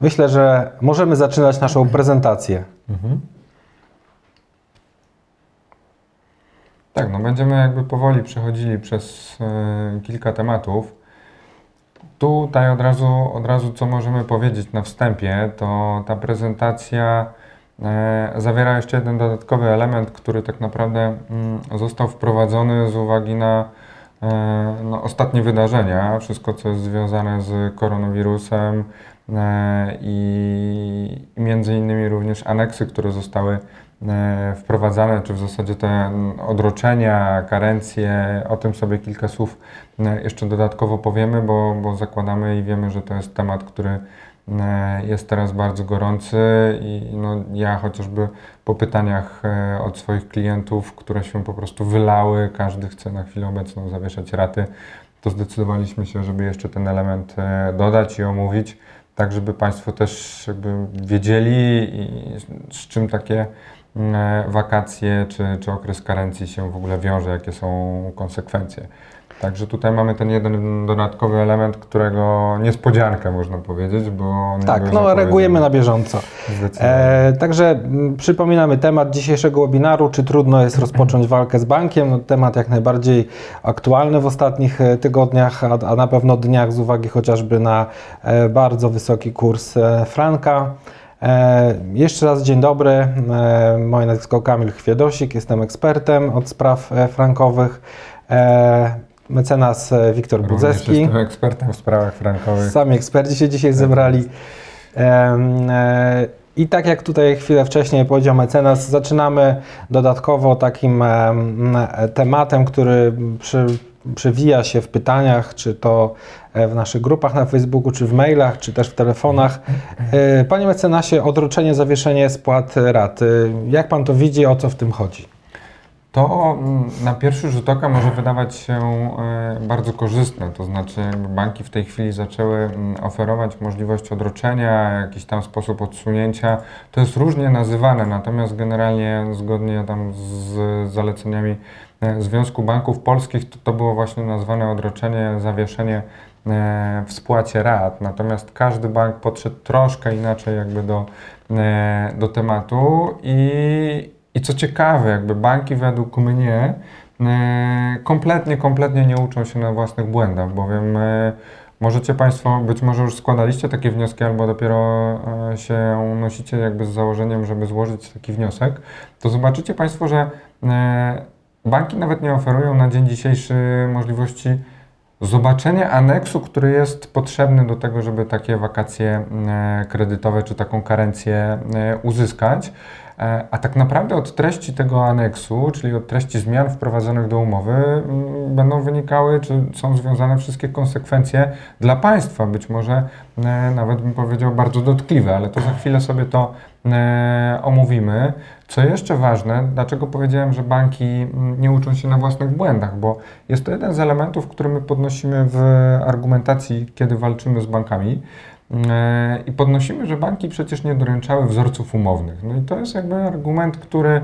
myślę, że możemy zaczynać naszą prezentację. Tak, no będziemy jakby powoli przechodzili przez e, kilka tematów. Tutaj od razu, od razu co możemy powiedzieć na wstępie, to ta prezentacja e, zawiera jeszcze jeden dodatkowy element, który tak naprawdę mm, został wprowadzony z uwagi na e, no, ostatnie wydarzenia, wszystko co jest związane z koronawirusem i, i między innymi również aneksy, które zostały e, wprowadzane, czy w zasadzie te odroczenia, karencje, o tym sobie kilka słów e, jeszcze dodatkowo powiemy, bo, bo zakładamy i wiemy, że to jest temat, który e, jest teraz bardzo gorący i no, ja chociażby po pytaniach e, od swoich klientów, które się po prostu wylały, każdy chce na chwilę obecną zawieszać raty, to zdecydowaliśmy się, żeby jeszcze ten element e, dodać i omówić, tak żeby Państwo też jakby wiedzieli z czym takie e, wakacje czy, czy okres karencji się w ogóle wiąże, jakie są konsekwencje. Także tutaj mamy ten jeden dodatkowy element, którego niespodziankę można powiedzieć, bo Tak, no reagujemy na bieżąco. E, także przypominamy temat dzisiejszego webinaru, czy trudno jest rozpocząć walkę z bankiem. No, temat jak najbardziej aktualny w ostatnich e, tygodniach, a, a na pewno dniach z uwagi chociażby na e, bardzo wysoki kurs e, franka. E, jeszcze raz dzień dobry. E, moje nazwisko Kamil Chwiedosik, jestem ekspertem od spraw e, frankowych. E, mecenas e, Wiktor Również Budzeski. Jestem ekspertem w sprawach frankowych. Sami eksperci się dzisiaj zebrali. Em, e, I tak jak tutaj chwilę wcześniej powiedział mecenas, zaczynamy dodatkowo takim em, tematem, który przy, przewija się w pytaniach, czy to e, w naszych grupach na Facebooku, czy w mailach, czy też w telefonach. Panie mecenasie, odroczenie, zawieszenie spłat rat. Jak Pan to widzi, o co w tym chodzi? To mm, na pierwszy rzut oka może wydawać się e, bardzo korzystne, to znaczy banki w tej chwili zaczęły mm, oferować możliwość odroczenia, jakiś tam sposób odsunięcia. To jest różnie nazywane, natomiast generalnie zgodnie tam z zaleceniami e, Związku Banków Polskich to, to było właśnie nazwane odroczenie, zawieszenie e, w spłacie rat. Natomiast każdy bank podszedł troszkę inaczej jakby do, do tematu i, i co ciekawe, jakby banki według mnie e, kompletnie, kompletnie nie uczą się na własnych błędach, bowiem e, możecie Państwo, być może już składaliście takie wnioski albo dopiero e, się nosicie jakby z założeniem, żeby złożyć taki wniosek, to zobaczycie Państwo, że banki nawet nie oferują na dzień dzisiejszy możliwości zobaczenia aneksu, który jest potrzebny do tego, żeby takie wakacje kredytowe czy taką karencję uzyskać. E, A tak naprawdę od treści tego aneksu, czyli od treści zmian wprowadzonych do umowy, mm, będą wynikały, czy są związane wszystkie konsekwencje dla państwa. Być może e, nawet bym powiedział bardzo dotkliwe, ale to za chwilę sobie to e, omówimy. Co jeszcze ważne, dlaczego powiedziałem, że banki mm, nie uczą się na własnych błędach, bo jest to jeden z elementów, który my podnosimy w argumentacji, kiedy walczymy z bankami. E, I podnosimy, że banki przecież nie doręczały wzorców umownych. No i to jest jakby argument, który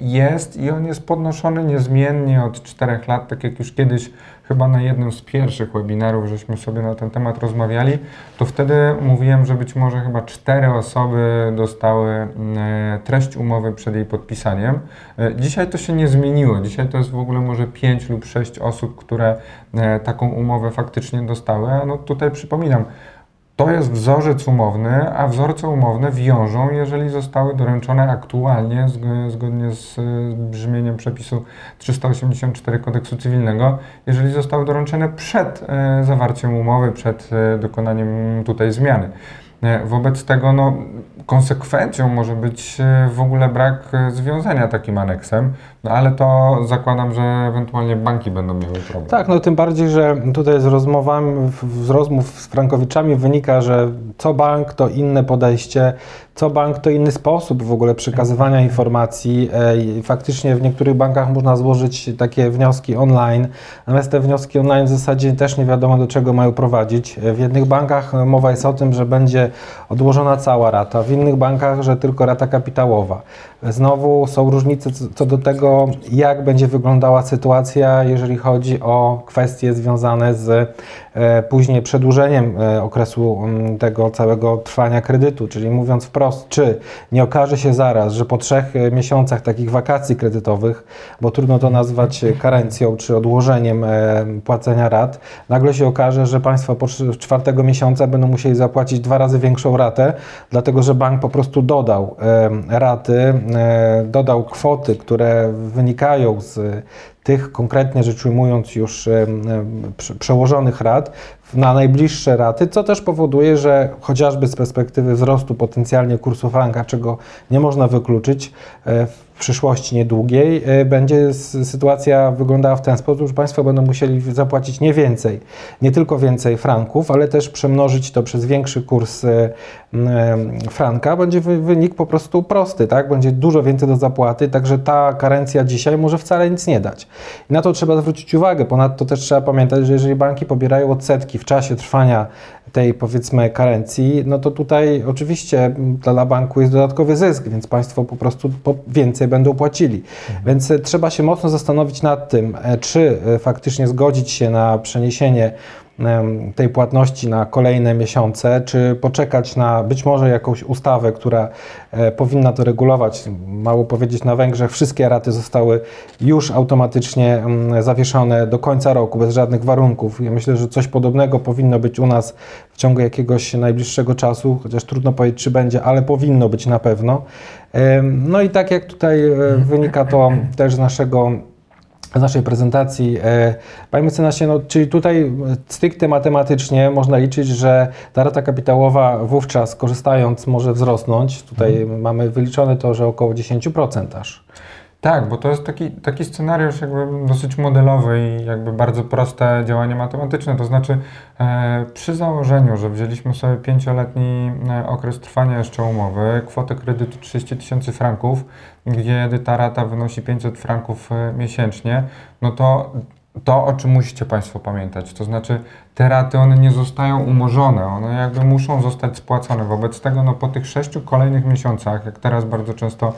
jest i on jest podnoszony niezmiennie od czterech lat, tak jak już kiedyś chyba na jednym z pierwszych webinarów, żeśmy sobie na ten temat rozmawiali, to wtedy mówiłem, że być może chyba cztery osoby dostały e, treść umowy przed jej podpisaniem. E, Dzisiaj to się nie zmieniło. Dzisiaj to jest w ogóle może pięć lub sześć osób, które e, taką umowę faktycznie dostały. No tutaj przypominam, to jest wzorzec umowny, a wzorce umowne wiążą, jeżeli zostały doręczone aktualnie, zg- zgodnie z e, brzmieniem przepisu 384 kodeksu cywilnego, jeżeli zostały doręczone przed e, zawarciem umowy, przed e, dokonaniem tutaj zmiany. Wobec tego no, konsekwencją może być e, w ogóle brak e, związania takim aneksem, no ale to zakładam, że ewentualnie banki będą miały problem. Tak, no tym bardziej, że tutaj z rozmowami, z rozmów z frankowiczami wynika, że co bank to inne podejście, co bank to inny sposób w ogóle przekazywania informacji. E, Faktycznie w niektórych bankach można złożyć takie wnioski online, natomiast te wnioski online w zasadzie też nie wiadomo do czego mają prowadzić. W jednych bankach mowa jest o tym, że będzie odłożona cała rata, w innych bankach, że tylko rata kapitałowa. Znowu są różnice co do tego, jak będzie wyglądała sytuacja, jeżeli chodzi o kwestie związane z e, później przedłużeniem e, okresu tego całego trwania kredytu. Czyli mówiąc wprost, czy nie okaże się zaraz, że po trzech e, miesiącach takich wakacji kredytowych, bo trudno to nazwać karencją czy odłożeniem płacenia rat, nagle się okaże, że Państwo po cz- czwartego miesiąca będą musieli zapłacić dwa razy większą ratę, dlatego że bank po prostu dodał raty, dodał kwoty, które wynikają z tych konkretnie rzecz ujmując już prze- przełożonych rat na najbliższe raty, co też powoduje, że chociażby z perspektywy wzrostu potencjalnie kursu franka, czego nie można wykluczyć e, przyszłości niedługiej, e, będzie sytuacja wyglądała w ten sposób, że Państwo będą musieli zapłacić nie więcej, nie tylko więcej franków, ale też przemnożyć to przez większy kurs e, e, franka. Będzie wy- wynik po prostu prosty, tak? Będzie dużo więcej do zapłaty, także ta karencja dzisiaj może wcale nic nie dać. I na to trzeba zwrócić uwagę. Ponadto też trzeba pamiętać, że jeżeli banki pobierają odsetki w czasie trwania tej powiedzmy karencji, no to tutaj oczywiście m, dla banku jest dodatkowy zysk, więc państwo po prostu więcej będą płacili. Więc e, trzeba się mocno zastanowić nad tym, e, czy e, faktycznie zgodzić się na przeniesienie tej płatności na kolejne miesiące, czy poczekać na być może jakąś ustawę, która e, powinna to regulować. Mało powiedzieć, na Węgrzech wszystkie raty zostały już automatycznie zawieszone do końca roku, bez żadnych warunków. Ja myślę, że coś podobnego powinno być u nas w ciągu jakiegoś najbliższego czasu, chociaż trudno powiedzieć, czy będzie, ale powinno być na pewno. No i tak jak tutaj e, wynika to też z naszego z naszej prezentacji. E, Panie mecenasie, no, czyli tutaj stricte matematycznie można liczyć, że ta rata kapitałowa wówczas korzystając może wzrosnąć. Tutaj mamy wyliczone to, że około 10% aż. Tak, bo to jest taki, taki scenariusz jakby dosyć modelowy i jakby bardzo proste działanie matematyczne. To znaczy e, przy założeniu, że wzięliśmy sobie pięcioletni e, okres trwania jeszcze umowy, kwotę kredytu 30 tysięcy franków, gdzie ta rata wynosi 500 franków e, miesięcznie, no to to, o czym musicie Państwo pamiętać, to znaczy te raty, one nie zostają umorzone, one jakby muszą zostać spłacone. Wobec tego, no po tych sześciu kolejnych miesiącach, jak teraz bardzo często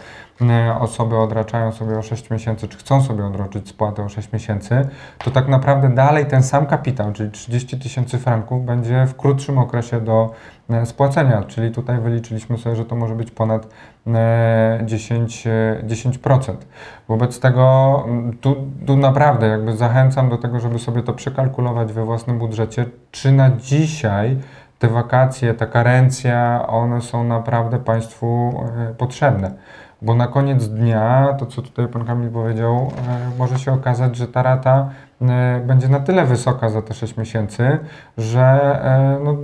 osoby odraczają sobie o 6 miesięcy, czy chcą sobie odroczyć spłatę o 6 miesięcy, to tak naprawdę dalej ten sam kapitał, czyli 30 tysięcy franków, będzie w krótszym okresie do e, spłacenia, czyli tutaj wyliczyliśmy sobie, że to może być ponad 10, e, 10%. Wobec tego tu, tu naprawdę jakby zachęcam do tego, żeby sobie to przekalkulować we własnym budżecie, czy na dzisiaj te wakacje, ta karencja, one są naprawdę Państwu e, potrzebne. Bo na koniec dnia, to co tutaj Pan Kamil powiedział, e, może się okazać, że ta rata e, będzie na tyle wysoka za te 6 miesięcy, że e, no,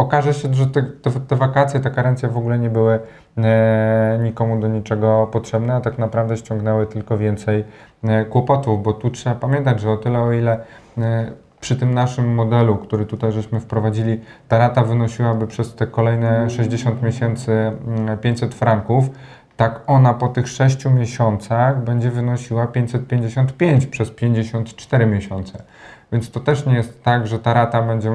okaże się, że te, te, te wakacje, ta karencja w ogóle nie były e, nikomu do niczego potrzebne, a tak naprawdę ściągnęły tylko więcej e, kłopotów, bo tu trzeba pamiętać, że o tyle o ile e, przy tym naszym modelu, który tutaj żeśmy wprowadzili, ta rata wynosiłaby przez te kolejne 60 miesięcy mm, 500 franków, tak ona po tych 6 miesiącach będzie wynosiła 555 przez 54 miesiące. Więc to też nie jest tak, że ta rata będzie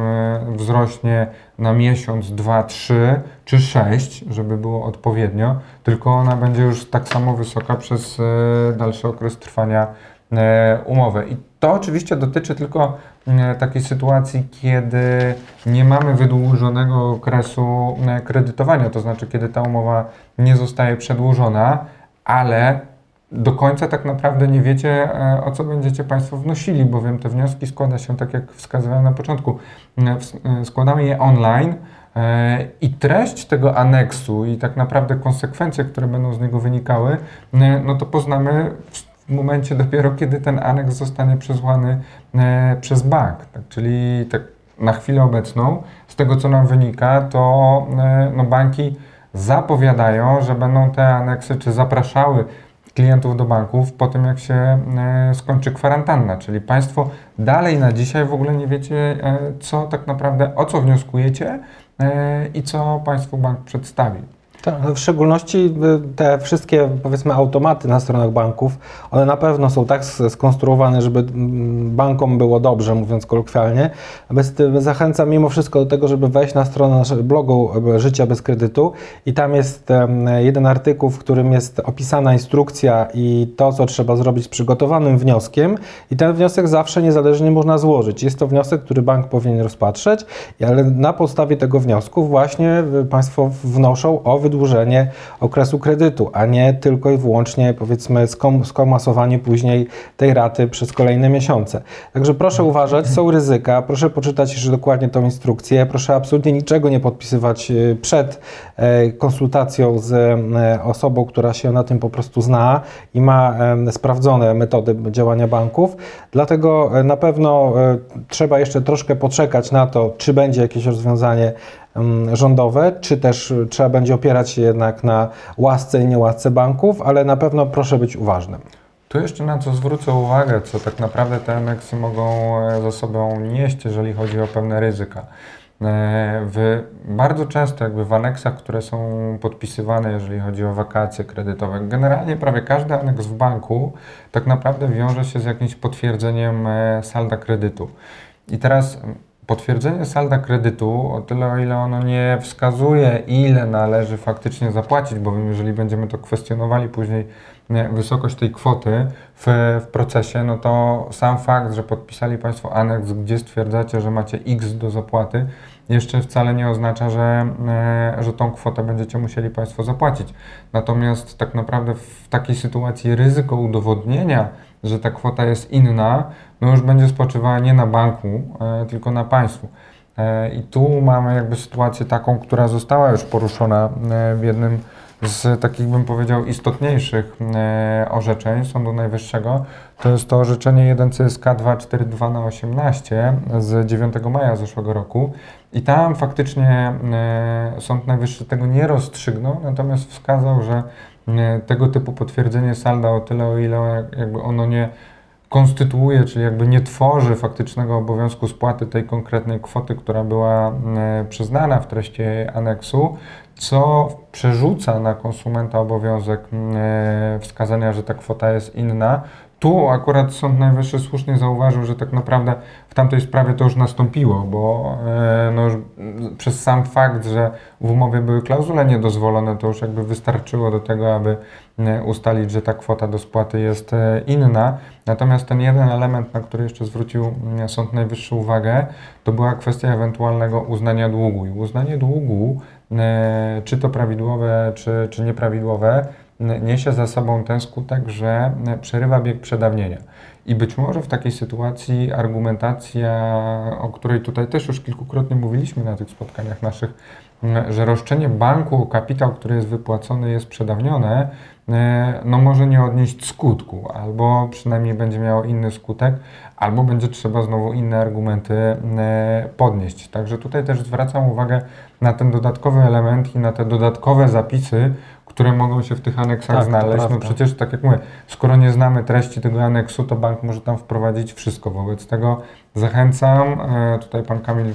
wzrośnie na miesiąc, dwa, trzy czy sześć, żeby było odpowiednio, tylko ona będzie już tak samo wysoka przez e, dalszy okres trwania e, umowy. I to oczywiście dotyczy tylko e, takiej sytuacji, kiedy nie mamy wydłużonego okresu e, kredytowania, to znaczy kiedy ta umowa nie zostaje przedłużona, ale do końca tak naprawdę nie wiecie, e, o co będziecie Państwo wnosili, bowiem te wnioski składa się, tak jak wskazywałem na początku, e, e, składamy je online i treść tego aneksu i tak naprawdę konsekwencje, które będą z niego wynikały, no to poznamy w momencie dopiero, kiedy ten aneks zostanie przesłany przez bank. Tak? Czyli tak na chwilę obecną, z tego co nam wynika, to no banki zapowiadają, że będą te aneksy, czy zapraszały klientów do banków po tym, jak się e, skończy kwarantanna. Czyli Państwo dalej na dzisiaj w ogóle nie wiecie, e, co tak naprawdę, o co wnioskujecie e, i co Państwu bank przedstawi. Tak, w szczególności y, te wszystkie powiedzmy automaty na stronach banków, one na pewno są tak skonstruowane, żeby mm, bankom było dobrze, mówiąc kolokwialnie. Zachęcam mimo wszystko do tego, żeby wejść na stronę naszego blogu e, Życia bez kredytu i tam jest jeden artykuł, w którym jest opisana instrukcja i to, co trzeba zrobić z przygotowanym wnioskiem i ten wniosek zawsze niezależnie można złożyć. Jest to wniosek, który bank powinien rozpatrzeć, ale na podstawie tego wniosku właśnie y, Państwo wnoszą o wydłużenie wydłużenie okresu kredytu, a nie tylko i wyłącznie powiedzmy skom skomasowanie później tej raty przez kolejne miesiące. Także proszę uważać, są ryzyka, proszę poczytać jeszcze dokładnie tą instrukcję, proszę absolutnie niczego nie podpisywać e, przed e, konsultacją z e, osobą, która się na tym po prostu zna i ma sprawdzone metody działania banków. Dlatego na pewno trzeba jeszcze troszkę poczekać na to, czy będzie jakieś rozwiązanie rządowe, czy też trzeba będzie opierać się jednak na łasce i niełasce banków, ale na pewno proszę być uważnym. Tu jeszcze na co zwrócę uwagę, co tak naprawdę te aneksy mogą e, za sobą nieść, jeżeli chodzi o pewne ryzyka. E, w, bardzo często jakby w aneksach, które są podpisywane, jeżeli chodzi o wakacje kredytowe, generalnie prawie każdy aneks w banku tak naprawdę wiąże się z jakimś potwierdzeniem e, salda kredytu. I teraz Potwierdzenie salda kredytu, o tyle o ile ono nie wskazuje, ile należy faktycznie zapłacić, bowiem jeżeli będziemy to kwestionowali później wysokość tej kwoty w, w procesie, no to sam fakt, że podpisali Państwo aneks, gdzie stwierdzacie, że macie X do zapłaty, jeszcze wcale nie oznacza, że, e, że tą kwotę będziecie musieli Państwo zapłacić. Natomiast tak naprawdę w takiej sytuacji ryzyko udowodnienia, że ta kwota jest inna, no już będzie spoczywała nie na banku, e, tylko na państwu. E, I tu mamy jakby sytuację taką, która została już poruszona w jednym z takich, bym powiedział, istotniejszych orzeczeń Sądu Najwyższego. To jest to orzeczenie 1 CSK 242 na 18 z 9 maja zeszłego roku. I tam faktycznie e, Sąd Najwyższy tego nie rozstrzygnął, natomiast wskazał, że e, tego typu potwierdzenie salda o tyle, o ile jakby ono nie konstytuuje, czyli jakby nie tworzy faktycznego obowiązku spłaty tej konkretnej kwoty, która była e, przyznana w treści aneksu, co przerzuca na konsumenta obowiązek wskazania, że ta kwota jest inna, tu akurat Sąd Najwyższy słusznie zauważył, że tak naprawdę w tamtej sprawie to już nastąpiło, bo e, no przez sam fakt, że w umowie były klauzule niedozwolone, to już jakby wystarczyło do tego, aby e, ustalić, że ta kwota do spłaty jest e, inna. Natomiast ten jeden element, na który jeszcze zwrócił mm, Sąd Najwyższy uwagę, to była kwestia ewentualnego uznania długu. I uznanie długu, czy to prawidłowe, czy, czy nieprawidłowe, niesie za sobą ten skutek, że przerywa bieg przedawnienia. I być może w takiej sytuacji argumentacja, o której tutaj też już kilkukrotnie mówiliśmy na tych spotkaniach naszych, że roszczenie banku o kapitał, który jest wypłacony, jest przedawnione, no może nie odnieść skutku, albo przynajmniej będzie miało inny skutek, albo będzie trzeba znowu inne argumenty podnieść. Także tutaj też zwracam uwagę na ten dodatkowy element i na te dodatkowe zapisy, które mogą się w tych aneksach tak, znaleźć. No przecież, tak jak mówię, skoro nie znamy treści tego aneksu, to bank może tam wprowadzić wszystko. Wobec tego zachęcam, e, tutaj pan Kamil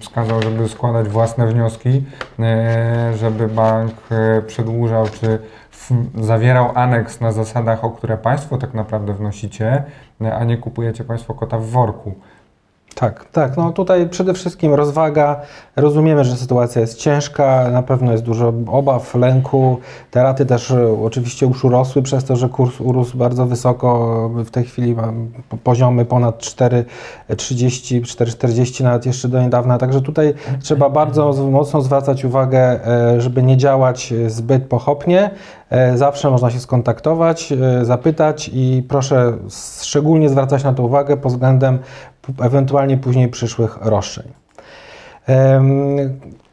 wskazał, żeby składać własne wnioski, e, żeby bank e, przedłużał czy zawierał aneks na zasadach, o które Państwo tak naprawdę wnosicie, a nie kupujecie Państwo kota w worku. Tak, tak. No tutaj przede wszystkim rozwaga. Rozumiemy, że sytuacja jest ciężka, na pewno jest dużo obaw, lęku. Te raty też e, oczywiście już urosły przez to, że kurs urósł bardzo wysoko. W tej chwili mam poziomy ponad 4,30, 4,40 nawet jeszcze do niedawna. Także tutaj trzeba bardzo mocno zwracać uwagę, e, żeby nie działać zbyt pochopnie. E, zawsze można się skontaktować, zapytać i proszę szczególnie zwracać na to uwagę pod względem ewentualnie później przyszłych roszczeń.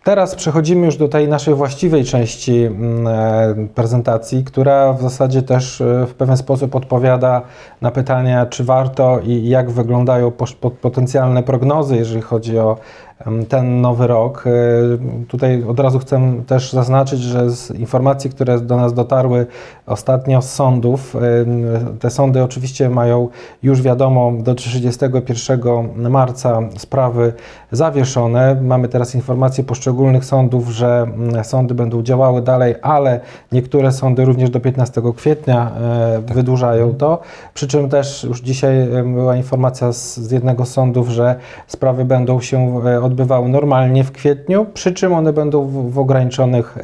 Teraz przechodzimy już do tej naszej właściwej części mm, e, prezentacji, która w zasadzie też e, w pewien sposób odpowiada na pytania, czy warto i jak wyglądają potencjalne prognozy, jeżeli chodzi o ten nowy rok. E, tutaj od razu chcę też zaznaczyć, że z informacji, które do nas dotarły ostatnio z sądów, te sądy oczywiście mają już wiadomo do 31 marca sprawy zawieszone. Mamy teraz informacje poszczególnych sądów, że mm, sądy będą działały dalej, ale niektóre sądy również do 15 kwietnia e, Tak. wydłużają to. Przy czym też już dzisiaj e, była informacja z, z jednego z sądów, że sprawy będą się e, odbywały normalnie w kwietniu, przy czym one będą w, w ograniczonych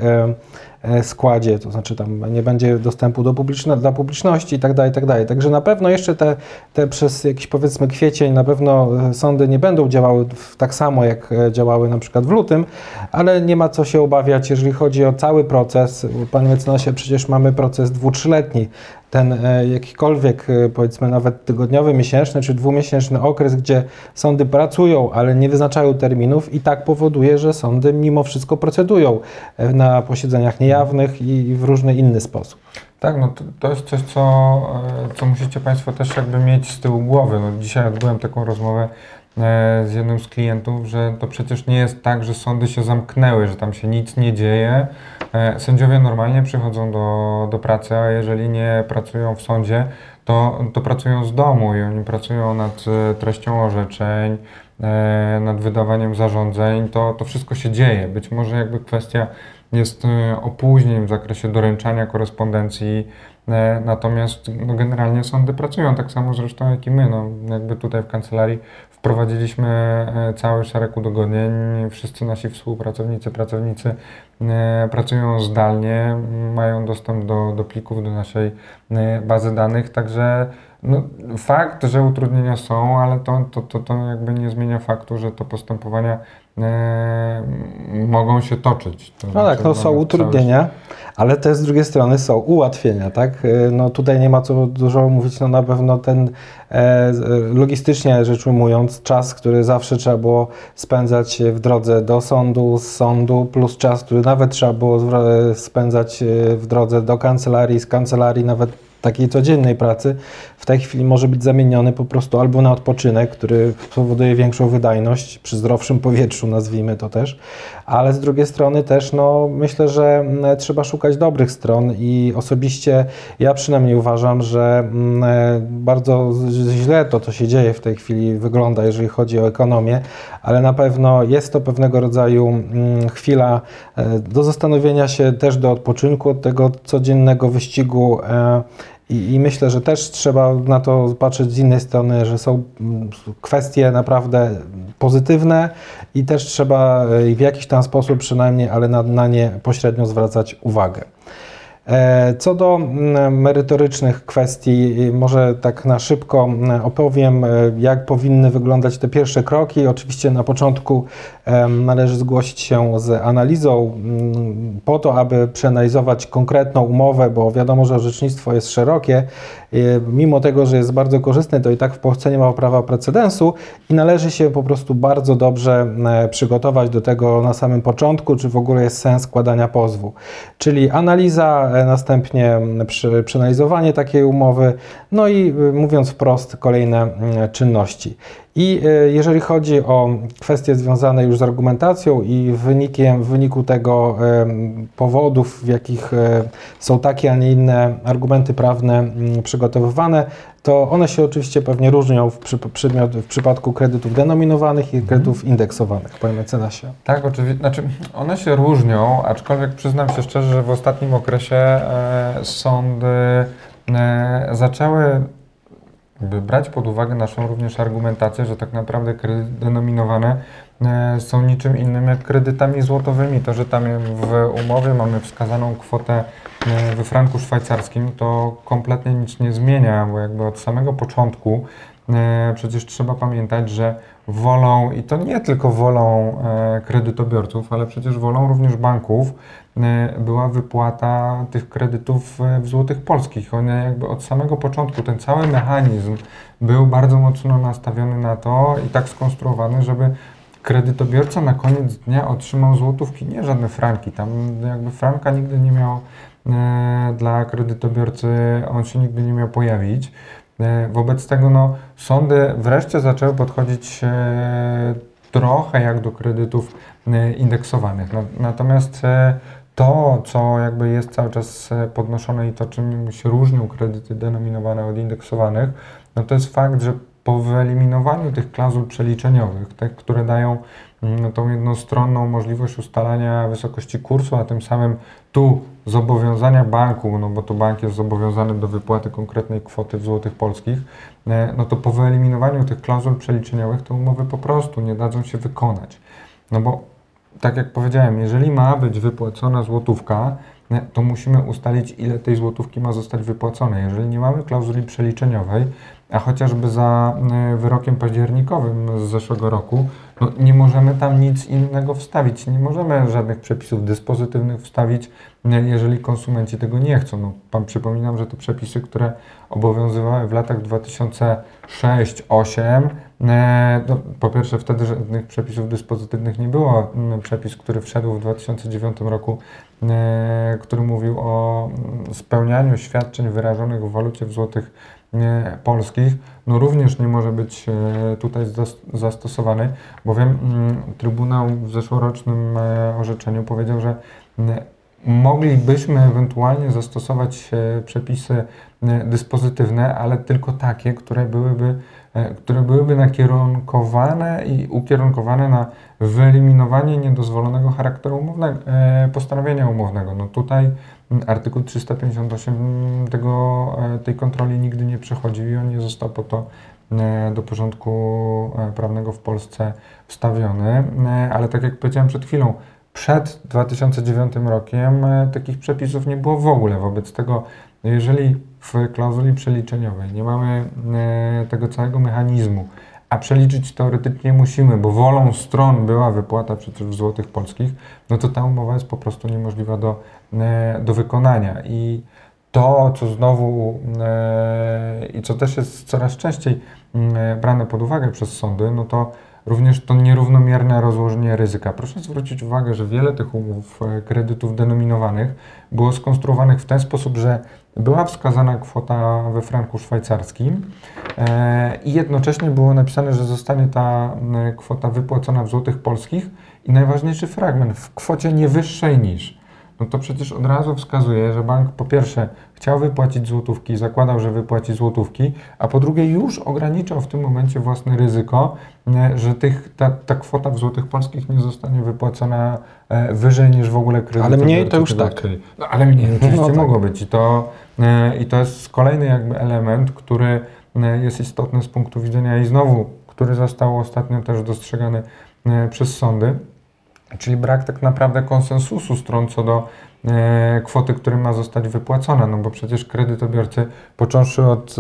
składzie, to znaczy tam nie będzie dostępu do publiczne, dla publiczności i tak dalej, i tak. Także na pewno jeszcze te, te przez jakiś powiedzmy kwiecień na pewno e, sądy nie będą działały tak samo jak e, działały na przykład w lutym, ale nie ma co się obawiać, jeżeli chodzi o cały proces. Panie mecenasie, przecież mamy proces dwu, trzyletni. Ten e, jakikolwiek, e, powiedzmy nawet tygodniowy, miesięczny czy dwumiesięczny okres, gdzie sądy pracują, ale nie wyznaczają terminów i tak powoduje, że sądy mimo wszystko procedują e, na posiedzeniach niejawnych i w różny inny sposób. Tak, no to, to jest coś, co, co musicie Państwo też jakby mieć z tyłu głowy. No, dzisiaj odbyłem taką rozmowę z jednym z klientów, że to przecież nie jest tak, że sądy się zamknęły, że tam się nic nie dzieje. E, Sędziowie normalnie przychodzą do, do pracy, a jeżeli nie pracują w sądzie, to, to pracują z domu i oni pracują nad e, treścią orzeczeń, e, nad wydawaniem zarządzeń. To, to wszystko się dzieje. Być może jakby kwestia jest e, opóźnień w zakresie doręczania korespondencji, e, natomiast no, generalnie sądy pracują tak samo zresztą jak i my. No, jakby tutaj w kancelarii wprowadziliśmy e, cały szereg udogodnień, wszyscy nasi współpracownicy, pracownicy e, pracują zdalnie, mają dostęp do, do plików, do naszej e, bazy danych, także no, fakt, że utrudnienia są, ale to, to, to, to jakby nie zmienia faktu, że to postępowania e, mogą się toczyć. To No znaczy, tak, no są utrudnienia, ale też z drugiej strony są ułatwienia, tak? Y, No tutaj nie ma co dużo mówić, no na pewno ten e, z- logistycznie rzecz ujmując, czas, który zawsze trzeba było spędzać w drodze do sądu, z sądu, plus czas, który nawet trzeba było zwra- spędzać e, w drodze do kancelarii, z kancelarii nawet takiej codziennej pracy, w tej chwili może być zamieniony po prostu albo na odpoczynek, który spowoduje większą wydajność przy zdrowszym powietrzu, nazwijmy to też, ale z drugiej strony też no, myślę, że mm, trzeba szukać dobrych stron i osobiście ja przynajmniej uważam, że mm, e, bardzo źle to, co się dzieje w tej chwili wygląda, jeżeli chodzi o ekonomię, ale na pewno jest to pewnego rodzaju mm, chwila e, do zastanowienia się, też do odpoczynku od tego codziennego wyścigu e, i, I myślę, że też trzeba na to patrzeć z innej strony, że są mm, kwestie naprawdę pozytywne i też trzeba e, w jakiś tam sposób przynajmniej, ale na, na nie pośrednio zwracać uwagę. E, Co do mm, merytorycznych kwestii, może tak na szybko mm, opowiem, e, jak powinny wyglądać te pierwsze kroki. Oczywiście na początku należy zgłosić się z analizą mm, po to, aby przeanalizować konkretną umowę, bo wiadomo, że orzecznictwo jest szerokie. Y, Mimo tego, że jest bardzo korzystne, to i tak w Polsce nie ma prawa precedensu i należy się po prostu bardzo dobrze e, przygotować do tego na samym początku, czy w ogóle jest sens składania pozwu. Czyli analiza, e, następnie mm, przy, przeanalizowanie takiej umowy, no i y, mówiąc wprost, kolejne mm, czynności. I e, jeżeli chodzi o kwestie związane już z argumentacją i wynikiem, w wyniku tego powodów, w jakich e, są takie, a nie inne argumenty prawne mm, przygotowywane, to one się oczywiście pewnie różnią w, przy, przedmiot, w przypadku kredytów denominowanych i kredytów indeksowanych, panie mecenasie. Tak, oczywiście. Znaczy, one się różnią, aczkolwiek przyznam się szczerze, że w ostatnim okresie e, sądy e, zaczęły jakby brać pod uwagę naszą również argumentację, że tak naprawdę kredyty denominowane są niczym innym jak kredytami złotowymi. To, że tam w umowie mamy wskazaną kwotę e, we franku szwajcarskim, to kompletnie nic nie zmienia, bo jakby od samego początku e, przecież trzeba pamiętać, że wolą, i to nie tylko wolą e, kredytobiorców, ale przecież wolą również banków, e, była wypłata tych kredytów e, w złotych polskich. One jakby od samego początku, ten cały mechanizm był bardzo mocno nastawiony na to i tak skonstruowany, żeby kredytobiorca na koniec dnia otrzymał złotówki, nie żadne franki. Tam jakby franka nigdy nie miał e, dla kredytobiorcy, on się nigdy nie miał pojawić. E, Wobec tego no, sądy wreszcie zaczęły podchodzić e, trochę jak do kredytów indeksowanych. Na, natomiast to, co jakby jest cały czas podnoszone i to, czym się różnią kredyty denominowane od indeksowanych, no to jest fakt, że po wyeliminowaniu tych klauzul przeliczeniowych, które dają mm, tą jednostronną możliwość ustalania wysokości kursu, a tym samym tu zobowiązania banku, no bo to bank jest zobowiązany do wypłaty konkretnej kwoty w złotych polskich, e, no to po wyeliminowaniu tych klauzul przeliczeniowych te umowy po prostu nie dadzą się wykonać. No bo tak jak powiedziałem, jeżeli ma być wypłacona złotówka, e, to musimy ustalić, ile tej złotówki ma zostać wypłacone. Jeżeli nie mamy klauzuli przeliczeniowej, a chociażby za e, wyrokiem październikowym z zeszłego roku, no nie możemy tam nic innego wstawić. Nie możemy żadnych przepisów dyspozytywnych wstawić, e, jeżeli konsumenci tego nie chcą. No, pan przypominam, że to przepisy, które obowiązywały w latach 2006-2008. E, no, po pierwsze, wtedy żadnych przepisów dyspozytywnych nie było. Przepis, który wszedł w 2009 roku, który mówił o spełnianiu świadczeń wyrażonych w walucie w złotych polskich, no również nie może być e, tutaj zastosowany, bowiem mm, Trybunał w zeszłorocznym e, orzeczeniu powiedział, że moglibyśmy ewentualnie zastosować e, przepisy dyspozytywne, ale tylko takie, które byłyby, które byłyby nakierunkowane i ukierunkowane na wyeliminowanie niedozwolonego charakteru umownego, postanowienia umownego. No tutaj Artykuł 358 tego, e, tej kontroli nigdy nie przechodził i on nie został po to e, do porządku e, prawnego w Polsce wstawiony. Ale tak jak powiedziałem przed chwilą, przed 2009 rokiem takich przepisów nie było w ogóle. Wobec tego, jeżeli w klauzuli przeliczeniowej nie mamy tego całego mechanizmu, a przeliczyć teoretycznie musimy, bo wolą stron była wypłata przecież w złotych polskich, no to ta umowa jest po prostu niemożliwa do, e, do wykonania. I to, co znowu e, i co też jest coraz częściej e, brane pod uwagę przez sądy, no to również to nierównomierne rozłożenie ryzyka. Proszę zwrócić uwagę, że wiele tych umów kredytów denominowanych było skonstruowanych w ten sposób, że była wskazana kwota we franku szwajcarskim e, i jednocześnie było napisane, że zostanie ta kwota wypłacona w złotych polskich i najważniejszy fragment w kwocie nie wyższej niż. No to przecież od razu wskazuje, że bank po pierwsze chciał wypłacić złotówki, zakładał, że wypłaci złotówki, a po drugie już ograniczał w tym momencie własne ryzyko, że tych, ta, ta kwota w złotych polskich nie zostanie wypłacona e, wyżej niż w ogóle kredyt. Ale mniej to już tak. No, ale mniej oczywiście no, tak. mogło być i to E, I to jest kolejny jakby element, który e, jest istotny z punktu widzenia i znowu, który został ostatnio też dostrzegany przez sądy, czyli brak tak naprawdę konsensusu stron co do kwoty, która ma zostać wypłacona, no bo przecież kredytobiorcy, począwszy od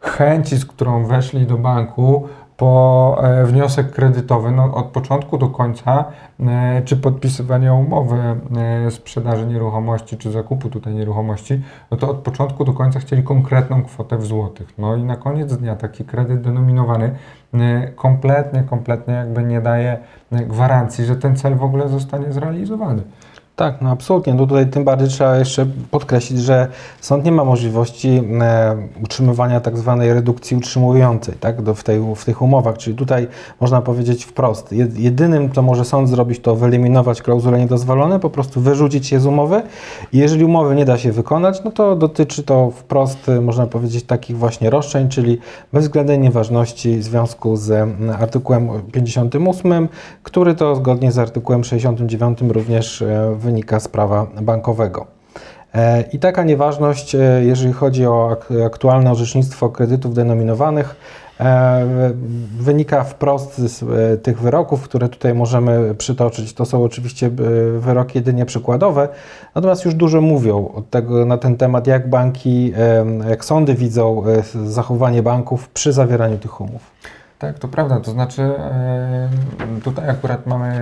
chęci, z którą weszli do banku, po e, wniosek kredytowy no, od początku do końca, e, czy podpisywania umowy e, sprzedaży nieruchomości, czy zakupu tutaj nieruchomości, no to od początku do końca chcieli konkretną kwotę w złotych. No i na koniec dnia taki kredyt denominowany kompletnie, kompletnie jakby nie daje gwarancji, że ten cel w ogóle zostanie zrealizowany. Tak, no absolutnie. No tutaj tym bardziej trzeba jeszcze podkreślić, że sąd nie ma możliwości e, utrzymywania tak zwanej redukcji utrzymującej tak, do, w, tej, w tych umowach. Czyli tutaj można powiedzieć wprost, jedynym, co może sąd zrobić, to wyeliminować klauzule niedozwolone, po prostu wyrzucić je z umowy i jeżeli umowy nie da się wykonać, no to dotyczy to wprost, można powiedzieć, takich właśnie roszczeń, czyli bezwzględnej nieważności w związku z artykułem 58, który to zgodnie z artykułem 69 również w e, wynika z prawa bankowego. E, I taka nieważność, e, jeżeli chodzi o aktualne orzecznictwo kredytów denominowanych, e, wynika wprost z tych wyroków, które tutaj możemy przytoczyć. To są oczywiście wyroki jedynie przykładowe, natomiast już dużo mówią tego, na ten temat, jak banki, jak sądy widzą zachowanie banków przy zawieraniu tych umów. Tak, to prawda. To znaczy, tutaj akurat mamy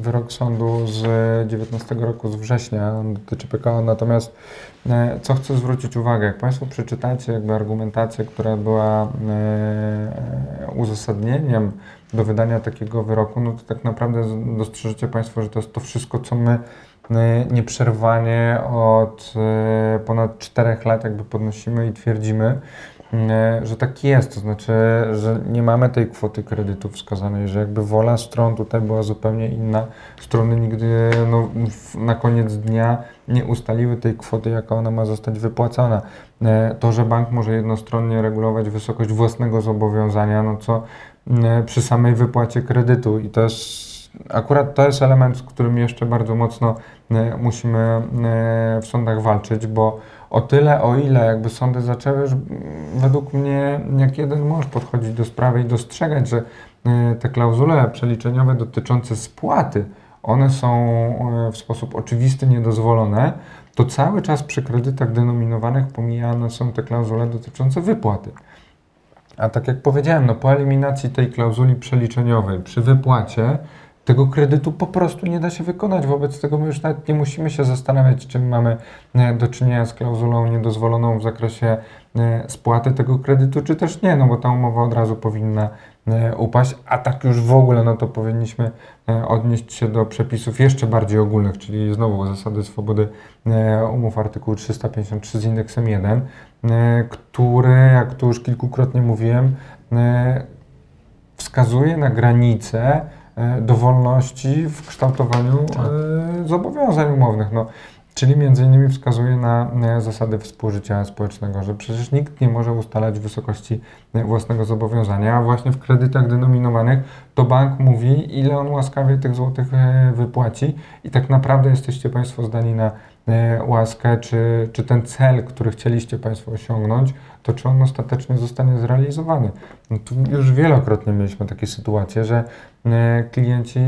wyrok sądu z 19 roku, z września, on dotyczy PKO, natomiast e, co chcę zwrócić uwagę, jak Państwo przeczytacie jakby argumentację, która była e, uzasadnieniem do wydania takiego wyroku, no to tak naprawdę dostrzeżecie Państwo, że to jest to wszystko, co my e, nieprzerwanie od ponad 4 lat jakby podnosimy i twierdzimy, że tak jest, to znaczy, że nie mamy tej kwoty kredytu wskazanej, że jakby wola stron tutaj była zupełnie inna. Strony nigdy no, na koniec dnia nie ustaliły tej kwoty, jaka ona ma zostać wypłacona. E, to, że bank może jednostronnie regulować wysokość własnego zobowiązania, no co e, przy samej wypłacie kredytu i to jest akurat to jest element, z którym jeszcze bardzo mocno e, musimy w sądach walczyć, bo o tyle, o ile jakby sądy zaczęły już według mnie jak jeden mąż podchodzić do sprawy i dostrzegać, że te klauzule przeliczeniowe dotyczące spłaty, one są w sposób oczywisty niedozwolone, to cały czas przy kredytach denominowanych pomijane są te klauzule dotyczące wypłaty. A tak jak powiedziałem, no po eliminacji tej klauzuli przeliczeniowej przy wypłacie tego kredytu po prostu nie da się wykonać. Wobec tego my już nawet nie musimy się zastanawiać, czym mamy e, do czynienia z klauzulą niedozwoloną w zakresie e, spłaty tego kredytu, czy też nie, no bo ta umowa od razu powinna E, upaść, a tak już w ogóle, no to powinniśmy odnieść się do przepisów jeszcze bardziej ogólnych, czyli znowu zasady swobody umów artykułu 353 z indeksem 1, który, jak tu już kilkukrotnie mówiłem, wskazuje na granice dowolności w kształtowaniu tak. zobowiązań umownych. No, Czyli między innymi wskazuje na zasady współżycia społecznego, że przecież nikt nie może ustalać wysokości e, własnego zobowiązania, a właśnie w kredytach denominowanych to bank mówi, ile on łaskawie tych złotych e, wypłaci i tak naprawdę jesteście Państwo zdani na e, łaskę, czy, czy ten cel, który chcieliście Państwo osiągnąć, to czy on ostatecznie zostanie zrealizowany. No tu już wielokrotnie mieliśmy takie sytuacje, że klienci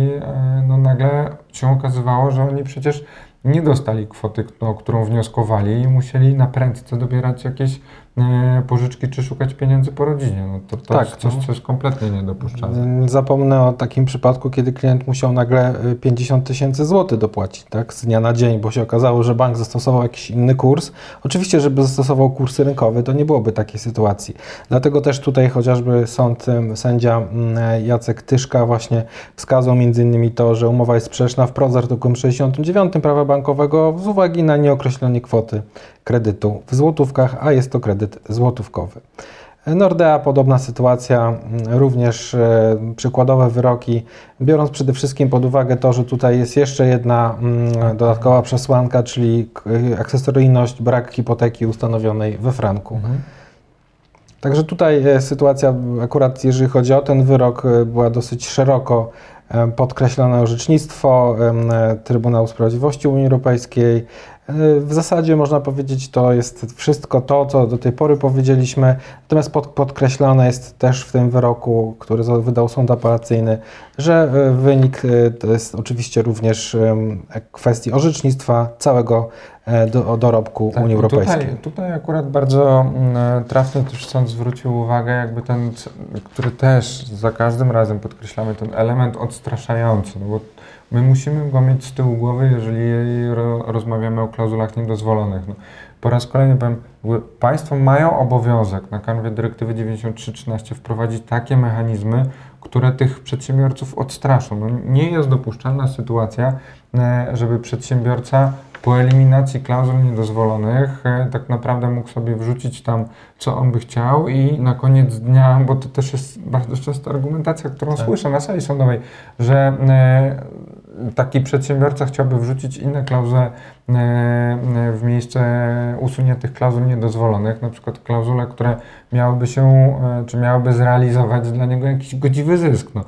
no nagle się okazywało, że oni przecież nie dostali kwoty, o którą wnioskowali i musieli na prędce dobierać jakieś e, pożyczki czy szukać pieniędzy po rodzinie. No to, to tak, jest coś, co jest kompletnie niedopuszczalne. Zapomnę o takim przypadku, kiedy klient musiał nagle 50 e, tysięcy złotych dopłacić tak, z dnia na dzień, bo się okazało, że bank zastosował jakiś inny kurs. Oczywiście, żeby zastosował kurs rynkowy, to nie byłoby takiej sytuacji. Dlatego też tutaj chociażby sąd, sędzia Jacek Tyszka właśnie wskazał między innymi to, że umowa jest sprzeczna wprost z artykułem 69 prawa bankowego z uwagi na nieokreślenie kwoty kredytu w złotówkach, a jest to kredyt złotówkowy. Nordea podobna sytuacja, również e, przykładowe wyroki, biorąc przede wszystkim pod uwagę to, że tutaj jest jeszcze jedna mm, dodatkowa przesłanka, czyli akcesoryjność, brak hipoteki ustanowionej we franku. Mhm. Także tutaj e, sytuacja, akurat jeżeli chodzi o ten wyrok, e, była dosyć szeroko podkreślone orzecznictwo Trybunału Sprawiedliwości Unii Europejskiej. W zasadzie można powiedzieć, to jest wszystko to, co do tej pory powiedzieliśmy. Natomiast pod, podkreślone jest też w tym wyroku, który wydał sąd apelacyjny, że e, wynik e, to jest oczywiście również kwestii orzecznictwa całego e, do, dorobku tak, Unii Europejskiej. Tutaj, tutaj akurat bardzo mm, trafnie też sąd zwrócił uwagę, jakby ten, który też za każdym razem podkreślamy ten element odstraszający, no bo My musimy go mieć z tyłu głowy, jeżeli rozmawiamy o klauzulach niedozwolonych. No, po raz kolejny powiem, państwo mają obowiązek na kanwie dyrektywy 9313 wprowadzić takie mechanizmy, które tych przedsiębiorców odstraszą. No, nie jest dopuszczalna sytuacja, e, żeby przedsiębiorca po eliminacji klauzul niedozwolonych e, tak naprawdę mógł sobie wrzucić tam, co on by chciał i na koniec dnia, bo to też jest bardzo często argumentacja, którą tak. słyszę na sali sądowej, że e, taki przedsiębiorca chciałby wrzucić inne klauzule e, w miejsce usuniętych klauzul niedozwolonych, na przykład klauzule, które miałyby się, czy miałyby zrealizować dla niego jakiś godziwy zysk. No,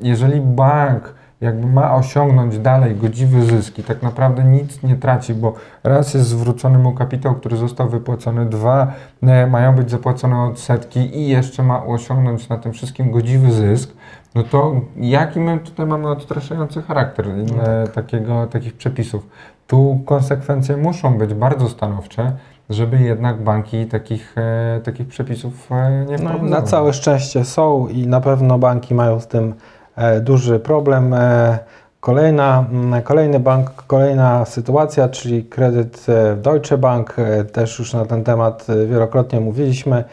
jeżeli bank jakby ma osiągnąć dalej godziwy zysk i tak naprawdę nic nie traci, bo raz jest zwrócony mu kapitał, który został wypłacony, dwa e, mają być zapłacone odsetki i jeszcze ma osiągnąć na tym wszystkim godziwy zysk, no to jaki my tutaj mamy odstraszający charakter e, no tak. takiego, takich przepisów? Tu konsekwencje muszą być bardzo stanowcze, żeby jednak banki takich, e, takich przepisów nie wprowadzały. No, na całe szczęście są i na pewno banki mają z tym E, duży problem. E, kolejna, mm, kolejny bank, kolejna sytuacja, czyli kredyt e, Deutsche Bank. Też już na ten temat wielokrotnie mówiliśmy.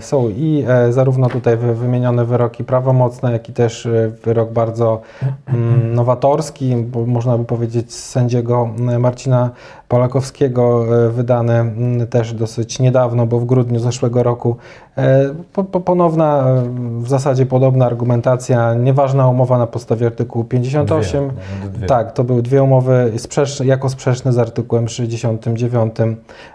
Są i zarówno tutaj wymienione wyroki prawomocne, jak i też wyrok bardzo mm, nowatorski, można by powiedzieć sędziego Marcina Polakowskiego e, wydane mm, też dosyć niedawno, bo w grudniu zeszłego roku. E, po, po, ponowna, e, w zasadzie podobna argumentacja, nieważna umowa na podstawie artykułu 58. Dwie, dwie. Tak, to były dwie umowy sprzecz, jako sprzeczne z artykułem 69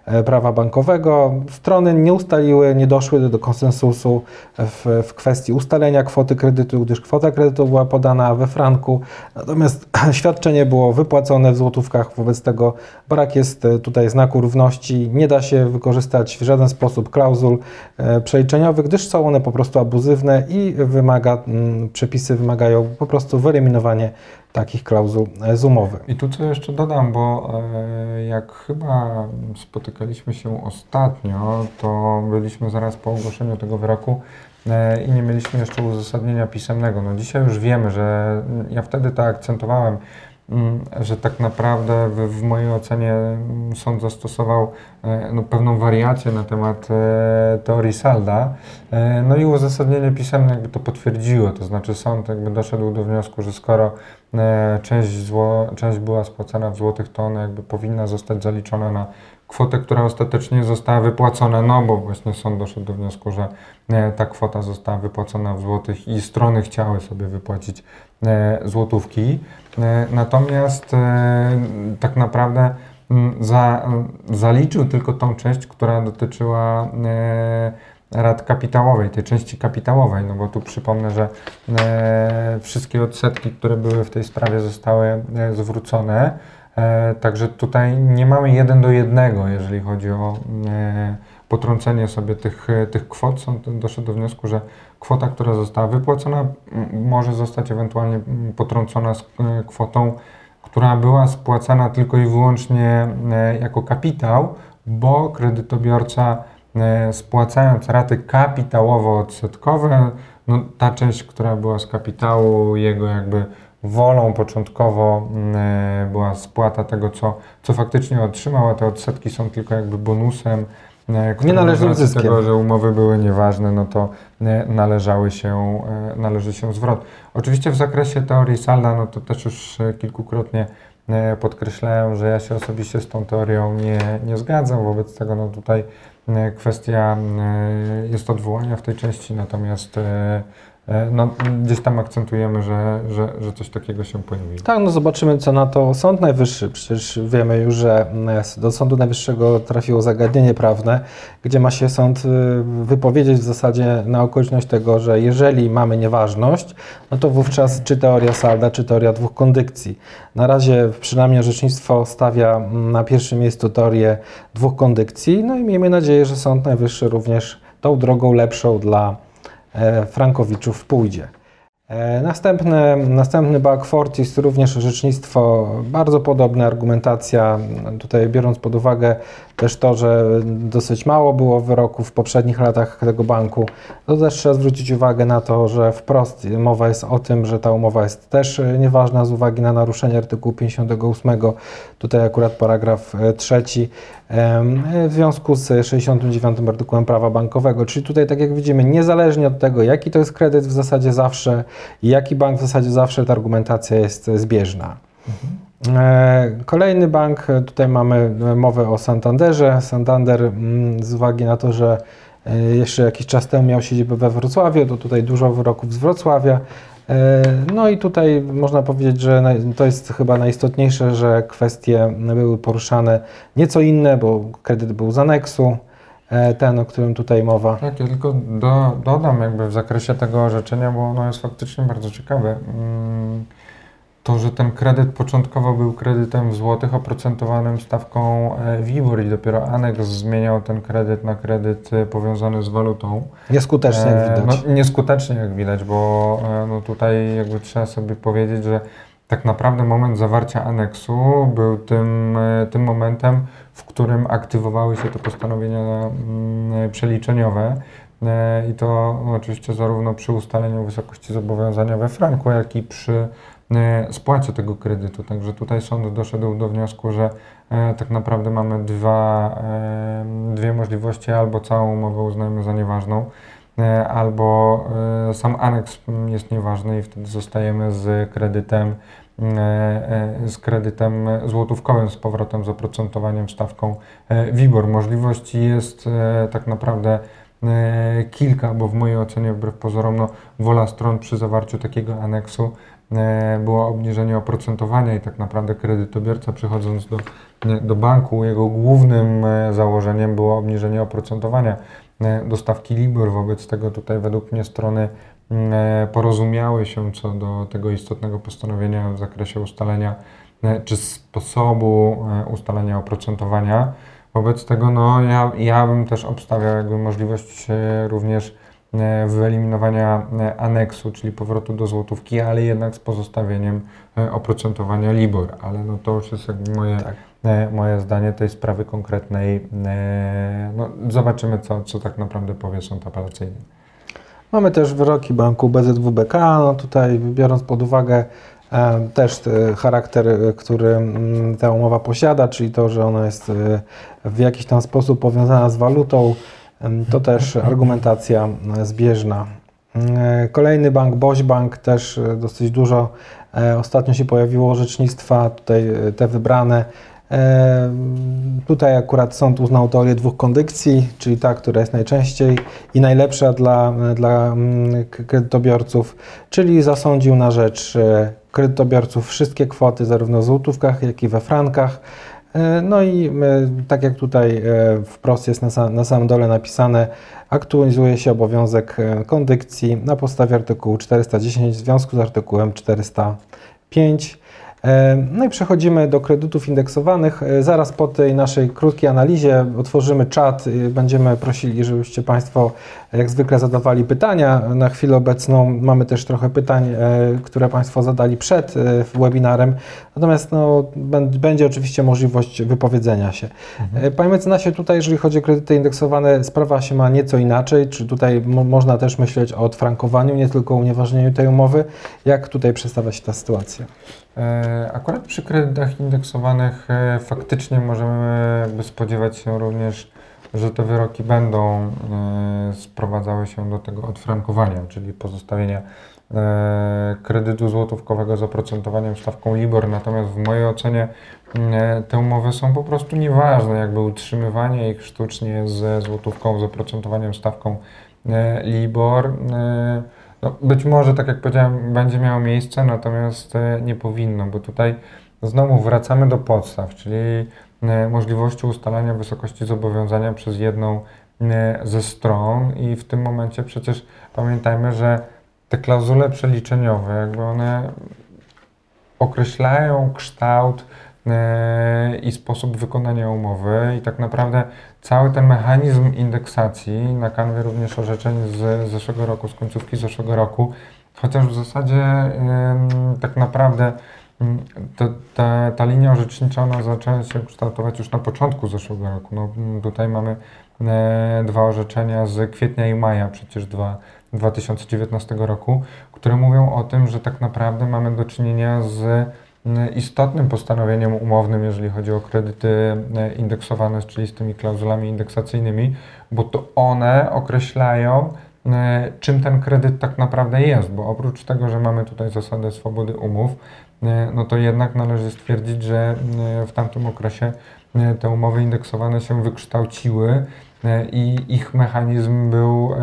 e, prawa bankowego. Strony nie ustaliły, nie doszły do konsensusu w, w kwestii ustalenia kwoty kredytu, gdyż kwota kredytu była podana we franku, natomiast świadczenie było wypłacone w złotówkach, wobec tego brak jest e, tutaj znaku równości, nie da się wykorzystać w żaden sposób klauzul e, przeliczeniowych, gdyż są one po prostu abuzywne i wymaga, mm, przepisy wymagają po prostu wyeliminowanie takich klauzul e, z umowy. I tu co jeszcze dodam, bo jak chyba spotykaliśmy się ostatnio, to byliśmy zaraz po ogłoszeniu tego wyroku i nie mieliśmy jeszcze uzasadnienia pisemnego. No dzisiaj już wiemy, że ja wtedy to akcentowałem, mm, że tak naprawdę w, w mojej ocenie sąd zastosował e, no, pewną wariację na temat e, teorii Salda. E, No i uzasadnienie pisemne jakby to potwierdziło, to znaczy sąd jakby doszedł do wniosku, że skoro e, część, zło, część była spłacana w złotych, to ona jakby powinna zostać zaliczona na kwotę, która ostatecznie została wypłacona, no bo właśnie sąd doszedł do wniosku, że e, ta kwota została wypłacona w złotych i strony chciały sobie wypłacić e, złotówki. E, Natomiast tak naprawdę za, zaliczył tylko tą część, która dotyczyła rat kapitałowej, tej części kapitałowej, no bo tu przypomnę, że wszystkie odsetki, które były w tej sprawie zostały zwrócone, także tutaj nie mamy jeden do jednego, jeżeli chodzi o e, potrącenie sobie tych, e, tych kwot. Sąd doszedł do wniosku, że kwota, która została wypłacona, może zostać ewentualnie potrącona z e, kwotą, która była spłacana tylko i wyłącznie e, jako kapitał, bo kredytobiorca e, spłacając raty kapitałowo-odsetkowe, no, ta część, która była z kapitału, jego jakby wolą początkowo mm, e, była spłata tego, co, co faktycznie otrzymał, a te odsetki są tylko jakby bonusem. e, z racji zyskiem. tego, że umowy były nieważne, no to e, należały się, należy się zwrot. Oczywiście w zakresie teorii Salda, no to też już kilkukrotnie podkreślałem, że ja się osobiście z tą teorią nie, nie zgadzam, wobec tego no tutaj kwestia jest odwołania w tej części, natomiast no, gdzieś tam akcentujemy, że, że, że coś takiego się pojawiło. Tak, no zobaczymy, co na to Sąd Najwyższy. Przecież wiemy już, że mm, do Sądu Najwyższego trafiło zagadnienie prawne, gdzie ma się sąd y, wypowiedzieć w zasadzie na okoliczność tego, że jeżeli mamy nieważność, no to wówczas czy teoria salda, czy teoria dwóch kondykcji. Na razie przynajmniej orzecznictwo stawia na pierwszym miejscu teorię dwóch kondykcji, no i miejmy nadzieję, że Sąd Najwyższy również tą drogą lepszą dla e, Frankowiczów pójdzie. E, Następny, następny Bug Fortis, również orzecznictwo, bardzo podobna argumentacja, tutaj biorąc pod uwagę też to, że dosyć mało było wyroków w poprzednich latach tego banku, to też trzeba zwrócić uwagę na to, że wprost mowa jest o tym, że ta umowa jest też e, nieważna z uwagi na naruszenie artykułu 58, tutaj akurat paragraf e, trzeci, em, w związku z 69 artykułem prawa bankowego, czyli tutaj tak jak widzimy, niezależnie od tego, jaki to jest kredyt w zasadzie zawsze jaki bank w zasadzie zawsze ta argumentacja jest e, zbieżna. E, Kolejny bank, e, tutaj mamy e, mowę o Santanderze. Santander mm, z uwagi na to, że e, jeszcze jakiś czas temu miał siedzibę we Wrocławiu, to tutaj dużo wyroków z Wrocławia. E, No i tutaj można powiedzieć, że to jest chyba najistotniejsze, że kwestie były poruszane nieco inne, bo kredyt był z aneksu, e, ten, o którym tutaj mowa. Tak, ja tylko do, dodam jakby w zakresie tego orzeczenia, bo ono jest faktycznie bardzo ciekawe. Mm, To, że ten kredyt początkowo był kredytem w złotych oprocentowanym stawką e, WIBOR i dopiero aneks zmieniał ten kredyt na kredyt e, powiązany z walutą. Nieskutecznie, jak E, widać. No, nieskutecznie jak widać, bo no, tutaj jakby trzeba sobie powiedzieć, że tak naprawdę moment zawarcia aneksu był tym, tym momentem, w którym aktywowały się te postanowienia mm, przeliczeniowe. I to oczywiście zarówno przy ustaleniu wysokości zobowiązania we franku, jak i przy e, spłacie tego kredytu. Także tutaj sąd doszedł do wniosku, że e, tak naprawdę mamy dwa, e, dwie możliwości, albo całą umowę uznajemy za nieważną, albo sam aneks jest nieważny i wtedy zostajemy z kredytem z kredytem złotówkowym z powrotem z oprocentowaniem stawką WIBOR. Możliwości jest tak naprawdę kilka, bo w mojej ocenie wbrew pozorom no, wola stron przy zawarciu takiego aneksu było obniżenie oprocentowania i tak naprawdę kredytobiorca przychodząc do, do banku, jego głównym e, założeniem było obniżenie oprocentowania e, do stawki LIBOR. Wobec tego tutaj według mnie strony porozumiały się co do tego istotnego postanowienia w zakresie ustalenia czy sposobu ustalenia oprocentowania. Wobec tego no, ja, ja bym też obstawiał jakby możliwość również E, wyeliminowania e, aneksu, czyli powrotu do złotówki, ale jednak z pozostawieniem e, oprocentowania LIBOR. Ale no to już jest jakby moje, tak. moje zdanie tej sprawy konkretnej. No, zobaczymy, co, co tak naprawdę powie sąd apelacyjny. Mamy też wyroki banku BZWBK. No tutaj biorąc pod uwagę też charakter, który ta umowa posiada, czyli to, że ona jest w jakiś tam sposób powiązana z walutą, to też argumentacja zbieżna. E, kolejny bank, Boś Bank, też e, dosyć dużo e, ostatnio się pojawiło orzecznictwa, tutaj te wybrane. Tutaj akurat sąd uznał teorię dwóch kondycji, czyli ta, która jest najczęściej i najlepsza dla, dla kredytobiorców, czyli zasądził na rzecz kredytobiorców wszystkie kwoty, zarówno w złotówkach, jak i we frankach. E, no i e, tak jak tutaj e, wprost jest na, na samym dole napisane, aktualizuje się obowiązek kondykcji na podstawie artykułu 410 w związku z artykułem 405. No i przechodzimy do kredytów indeksowanych. Zaraz po tej naszej krótkiej analizie otworzymy czat. Będziemy prosili, żebyście Państwo jak zwykle zadawali pytania. Na chwilę obecną mamy też trochę pytań, e, które Państwo zadali przed e, webinarem. Natomiast no, będzie oczywiście możliwość wypowiedzenia się. Mhm. E, panie mecenasie, tutaj jeżeli chodzi o kredyty indeksowane, sprawa się ma nieco inaczej. Czy tutaj można też myśleć o odfrankowaniu, nie tylko unieważnieniu tej umowy? Jak tutaj przedstawia się ta sytuacja? Akurat przy kredytach indeksowanych faktycznie możemy spodziewać się również że te wyroki będą e, sprowadzały się do tego odfrankowania, czyli pozostawienia e, kredytu złotówkowego z oprocentowaniem stawką LIBOR. Natomiast w mojej ocenie e, te umowy są po prostu nieważne, jakby utrzymywanie ich sztucznie ze złotówką z oprocentowaniem stawką LIBOR. No, być może, tak jak powiedziałem, będzie miało miejsce, natomiast nie powinno, bo tutaj znowu wracamy do podstaw, czyli E, możliwości ustalania wysokości zobowiązania przez jedną e, ze stron i w tym momencie przecież pamiętajmy, że te klauzule przeliczeniowe, jakby one określają kształt e, i sposób wykonania umowy i tak naprawdę cały ten mechanizm indeksacji na kanwie również orzeczeń z zeszłego roku, z końcówki zeszłego roku, chociaż w zasadzie tak naprawdę ta, ta, ta linia orzecznicza ona zaczęła się kształtować już na początku zeszłego roku. No, tutaj mamy e, dwa orzeczenia z kwietnia i maja przecież dwa, 2019 roku, które mówią o tym, że tak naprawdę mamy do czynienia z istotnym postanowieniem umownym, jeżeli chodzi o kredyty e, indeksowane, czyli z tymi klauzulami indeksacyjnymi, bo to one określają, e, czym ten kredyt tak naprawdę jest, bo oprócz tego, że mamy tutaj zasadę swobody umów, E, no to jednak należy stwierdzić, że w tamtym okresie te umowy indeksowane się wykształciły i ich mechanizm był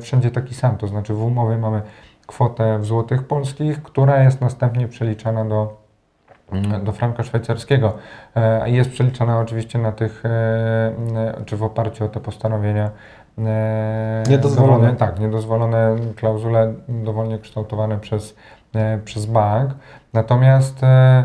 wszędzie taki sam. To znaczy w umowie mamy kwotę w złotych polskich, która jest następnie przeliczana do, do franka szwajcarskiego. Jest przeliczana oczywiście na tych, czy w oparciu o te postanowienia niedozwolone. Dowolne, tak, niedozwolone klauzule dowolnie kształtowane przez, przez bank. Natomiast e,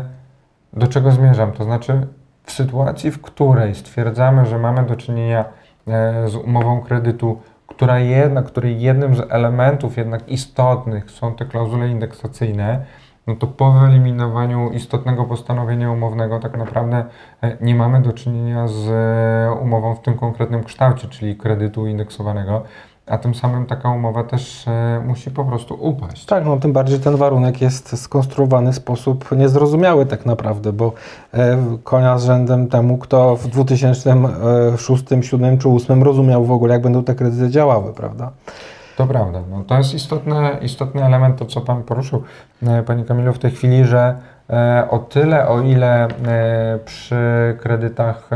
do czego zmierzam? To znaczy, w sytuacji, w której stwierdzamy, że mamy do czynienia e, z umową kredytu, która jednak, której jednym z elementów jednak istotnych są te klauzule indeksacyjne, no to po wyeliminowaniu istotnego postanowienia umownego tak naprawdę e, nie mamy do czynienia z umową w tym konkretnym kształcie, czyli kredytu indeksowanego a tym samym taka umowa też e, musi po prostu upaść. Tak, no tym bardziej ten warunek jest skonstruowany w sposób niezrozumiały tak naprawdę, bo e, konia z rzędem temu, kto w 2006, 2007 czy 2008 rozumiał w ogóle, jak będą te kredyty działały, prawda? To prawda. No, to jest istotny, istotny element, to co Pan poruszył, e, Panie Kamilu, w tej chwili, że e, o tyle, o ile e, przy kredytach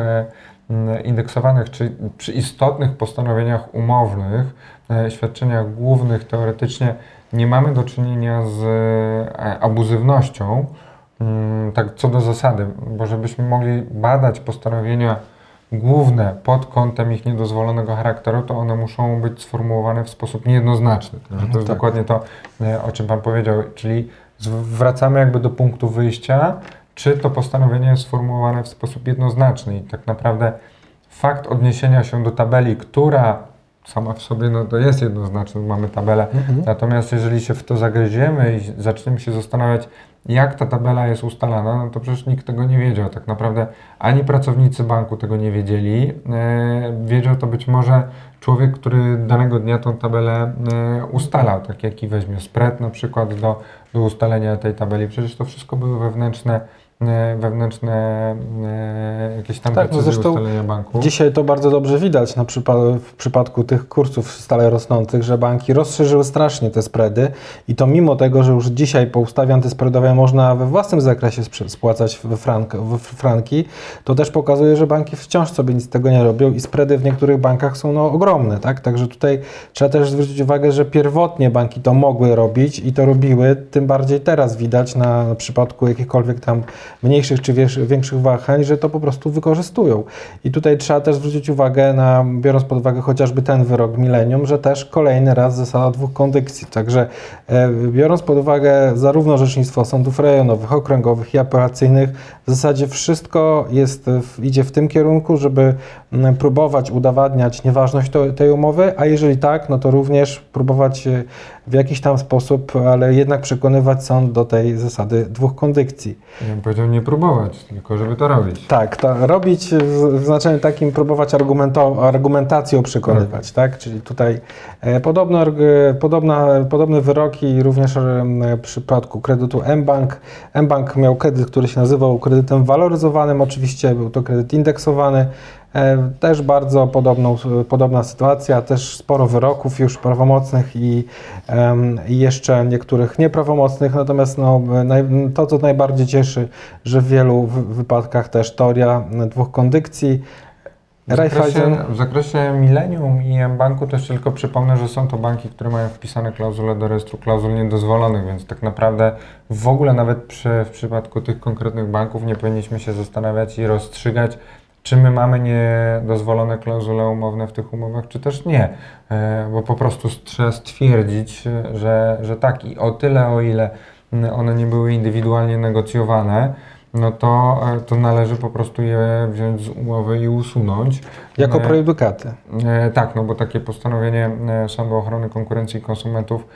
indeksowanych, czy przy istotnych postanowieniach umownych, świadczeniach głównych teoretycznie nie mamy do czynienia z abuzywnością, tak co do zasady, bo żebyśmy mogli badać postanowienia główne pod kątem ich niedozwolonego charakteru, to one muszą być sformułowane w sposób niejednoznaczny. To jest tak. dokładnie to, e, o czym Pan powiedział, czyli wracamy jakby do punktu wyjścia, czy to postanowienie jest sformułowane w sposób jednoznaczny i tak naprawdę fakt odniesienia się do tabeli, która sama w sobie no, to jest jednoznaczna, mamy tabelę, Mhm. natomiast jeżeli się w to zagryziemy i zaczniemy się zastanawiać, jak ta tabela jest ustalana, no to przecież nikt tego nie wiedział. Tak naprawdę ani pracownicy banku tego nie wiedzieli. E, wiedział to być może człowiek, który danego dnia tą tabelę e, ustalał, tak jaki weźmie spread na przykład do, do ustalenia tej tabeli. Przecież to wszystko były wewnętrzne, wewnętrzne e, jakieś tam Tak, no zresztą ustalenia banku. Dzisiaj to bardzo dobrze widać na przypa- w przypadku tych kursów stale rosnących, że banki rozszerzyły strasznie te spready i to mimo tego, że już dzisiaj po ustawie antyspreadowej można we własnym zakresie spłacać we, frank- w franki, to też pokazuje, że banki wciąż sobie nic z tego nie robią i spready w niektórych bankach są no, ogromne, tak? Także tutaj trzeba też zwrócić uwagę, że pierwotnie banki to mogły robić i to robiły, tym bardziej teraz widać na, na przypadku jakichkolwiek tam mniejszych czy większych wahań, że to po prostu wykorzystują. I tutaj trzeba też zwrócić uwagę na, biorąc pod uwagę chociażby ten wyrok Millennium, że też kolejny raz zasada dwóch kondykcji. Także e, biorąc pod uwagę zarówno orzecznictwo sądów rejonowych, okręgowych i apelacyjnych, w zasadzie wszystko jest, idzie w tym kierunku, żeby próbować udowadniać nieważność to, tej umowy, a jeżeli tak, no to również próbować e, w jakiś tam sposób, ale jednak przekonywać sąd do tej zasady dwóch kondykcji. Ja bym powiedział nie próbować, tylko żeby to robić. Tak, to robić w, znaczeniu takim, próbować argumentacją przekonywać, tak? Czyli tutaj e, podobne, podobna, podobne wyroki również e, w przypadku kredytu mBank. mBank miał kredyt, który się nazywał kredytem waloryzowanym, oczywiście był to kredyt indeksowany. E, Też bardzo podobną, podobna sytuacja, też sporo wyroków już prawomocnych i, i jeszcze niektórych nieprawomocnych, natomiast no, naj, to, co najbardziej cieszy, że w wielu wy- wypadkach też teoria dwóch kondykcji. W zakresie, w zakresie Millennium i M-Banku też tylko przypomnę, że są to banki, które mają wpisane klauzule do rejestru klauzul niedozwolonych, więc tak naprawdę w ogóle nawet przy, w przypadku tych konkretnych banków nie powinniśmy się zastanawiać i rozstrzygać, czy my mamy niedozwolone klauzule umowne w tych umowach, czy też nie. E, Bo po prostu trzeba stwierdzić, że, że tak i o tyle, o ile one nie były indywidualnie negocjowane, no to, e, to należy po prostu je wziąć z umowy i usunąć. jako E, prejudykaty. Tak, no bo takie postanowienie Sądu Ochrony Konkurencji i Konsumentów,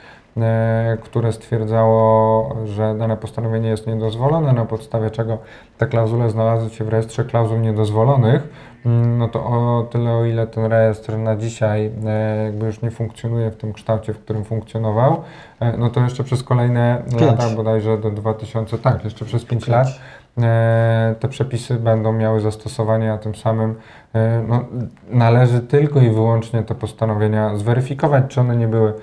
które stwierdzało, że dane postanowienie jest niedozwolone, na podstawie czego te klauzule znalazły się w rejestrze klauzul niedozwolonych, mm, no to o tyle, o ile ten rejestr na dzisiaj e, jakby już nie funkcjonuje w tym kształcie, w którym funkcjonował, e, no to jeszcze przez kolejne Pięć. lata, bodajże do 2000, tak, jeszcze przez 5 lat, e, te przepisy będą miały zastosowanie, a tym samym e, no, należy tylko i wyłącznie te postanowienia zweryfikować, czy one nie były e,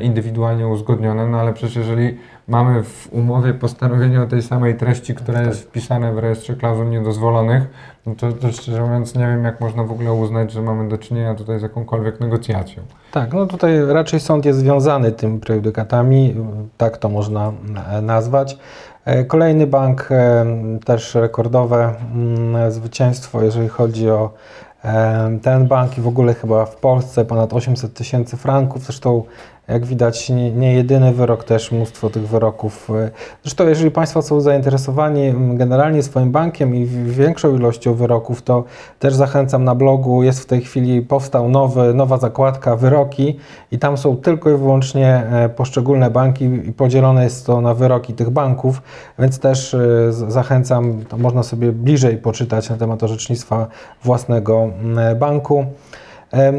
indywidualnie uzgodnione, no ale przecież jeżeli mamy w umowie postanowienie o tej samej treści, które Tak. jest wpisane w rejestrze klauzul niedozwolonych, no to, to szczerze mówiąc nie wiem, jak można w ogóle uznać, że mamy do czynienia tutaj z jakąkolwiek negocjacją. Tak, no tutaj raczej sąd jest związany tym prejudykatami, tak to można e, nazwać. E, Kolejny bank, e, też rekordowe mm, zwycięstwo, jeżeli chodzi o e, ten bank i w ogóle chyba w Polsce ponad 800 tysięcy franków. Zresztą jak widać nie, nie jedyny wyrok, też mnóstwo tych wyroków. E, Zresztą jeżeli Państwo są zainteresowani mm, generalnie swoim bankiem i większą ilością wyroków, to też zachęcam na blogu. Jest w tej chwili, powstał nowy, nowa zakładka wyroki i tam są tylko i wyłącznie e, poszczególne banki i podzielone jest to na wyroki tych banków, więc też e, zachęcam, to można sobie bliżej poczytać na temat orzecznictwa własnego mm, banku.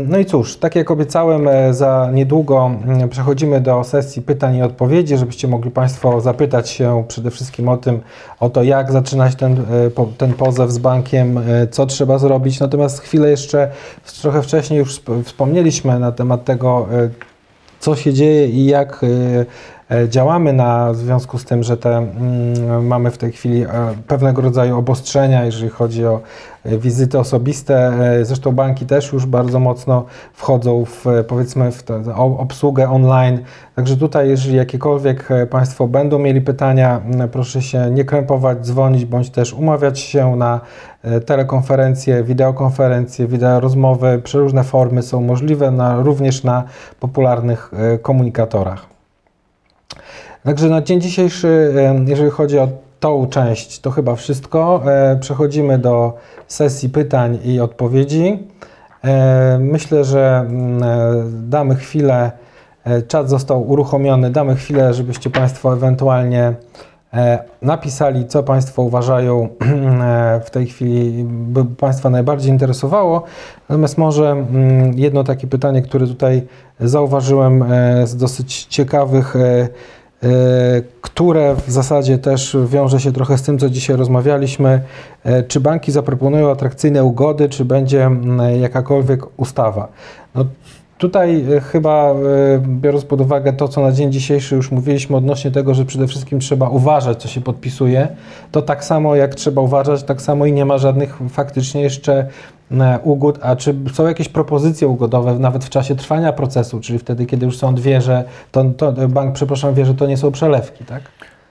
No i cóż, tak jak obiecałem, e, za niedługo mm, przechodzimy do sesji pytań i odpowiedzi, żebyście mogli Państwo zapytać się przede wszystkim o tym, o to jak zaczynać ten, e, ten pozew z bankiem, e, co trzeba zrobić. Natomiast chwilę jeszcze, trochę wcześniej już wspomnieliśmy na temat tego, co się dzieje i jak działamy na, w związku z tym, że te, mm, mamy w tej chwili e, pewnego rodzaju obostrzenia, jeżeli chodzi o e, wizyty osobiste. Zresztą banki też już bardzo mocno wchodzą w, powiedzmy, w tę obsługę online. Także tutaj, jeżeli jakiekolwiek Państwo będą mieli pytania, proszę się nie krępować, dzwonić, bądź też umawiać się na telekonferencje, wideokonferencje, wideo rozmowy. Przeróżne formy są możliwe na, również na popularnych komunikatorach. Także na dzień dzisiejszy, jeżeli chodzi o tą część, to chyba wszystko. E, przechodzimy do sesji pytań i odpowiedzi. E, myślę, że mm, e, damy chwilę, czat został uruchomiony, damy chwilę, żebyście Państwo ewentualnie napisali, co Państwo uważają w tej chwili, by Państwa najbardziej interesowało. Natomiast może mm, jedno takie pytanie, które tutaj zauważyłem z dosyć ciekawych E, które w zasadzie też wiąże się trochę z tym, co dzisiaj rozmawialiśmy. E, czy banki zaproponują atrakcyjne ugody, czy będzie jakakolwiek ustawa? No, Tutaj e, chyba, biorąc pod uwagę to, co na dzień dzisiejszy już mówiliśmy odnośnie tego, że przede wszystkim trzeba uważać, co się podpisuje, to tak samo jak trzeba uważać, tak samo i nie ma żadnych faktycznie jeszcze E, ugód, a czy są jakieś propozycje ugodowe nawet w czasie trwania procesu, czyli wtedy, kiedy już sąd wie, że to, to bank, przepraszam, wie, że to nie są przelewki, tak?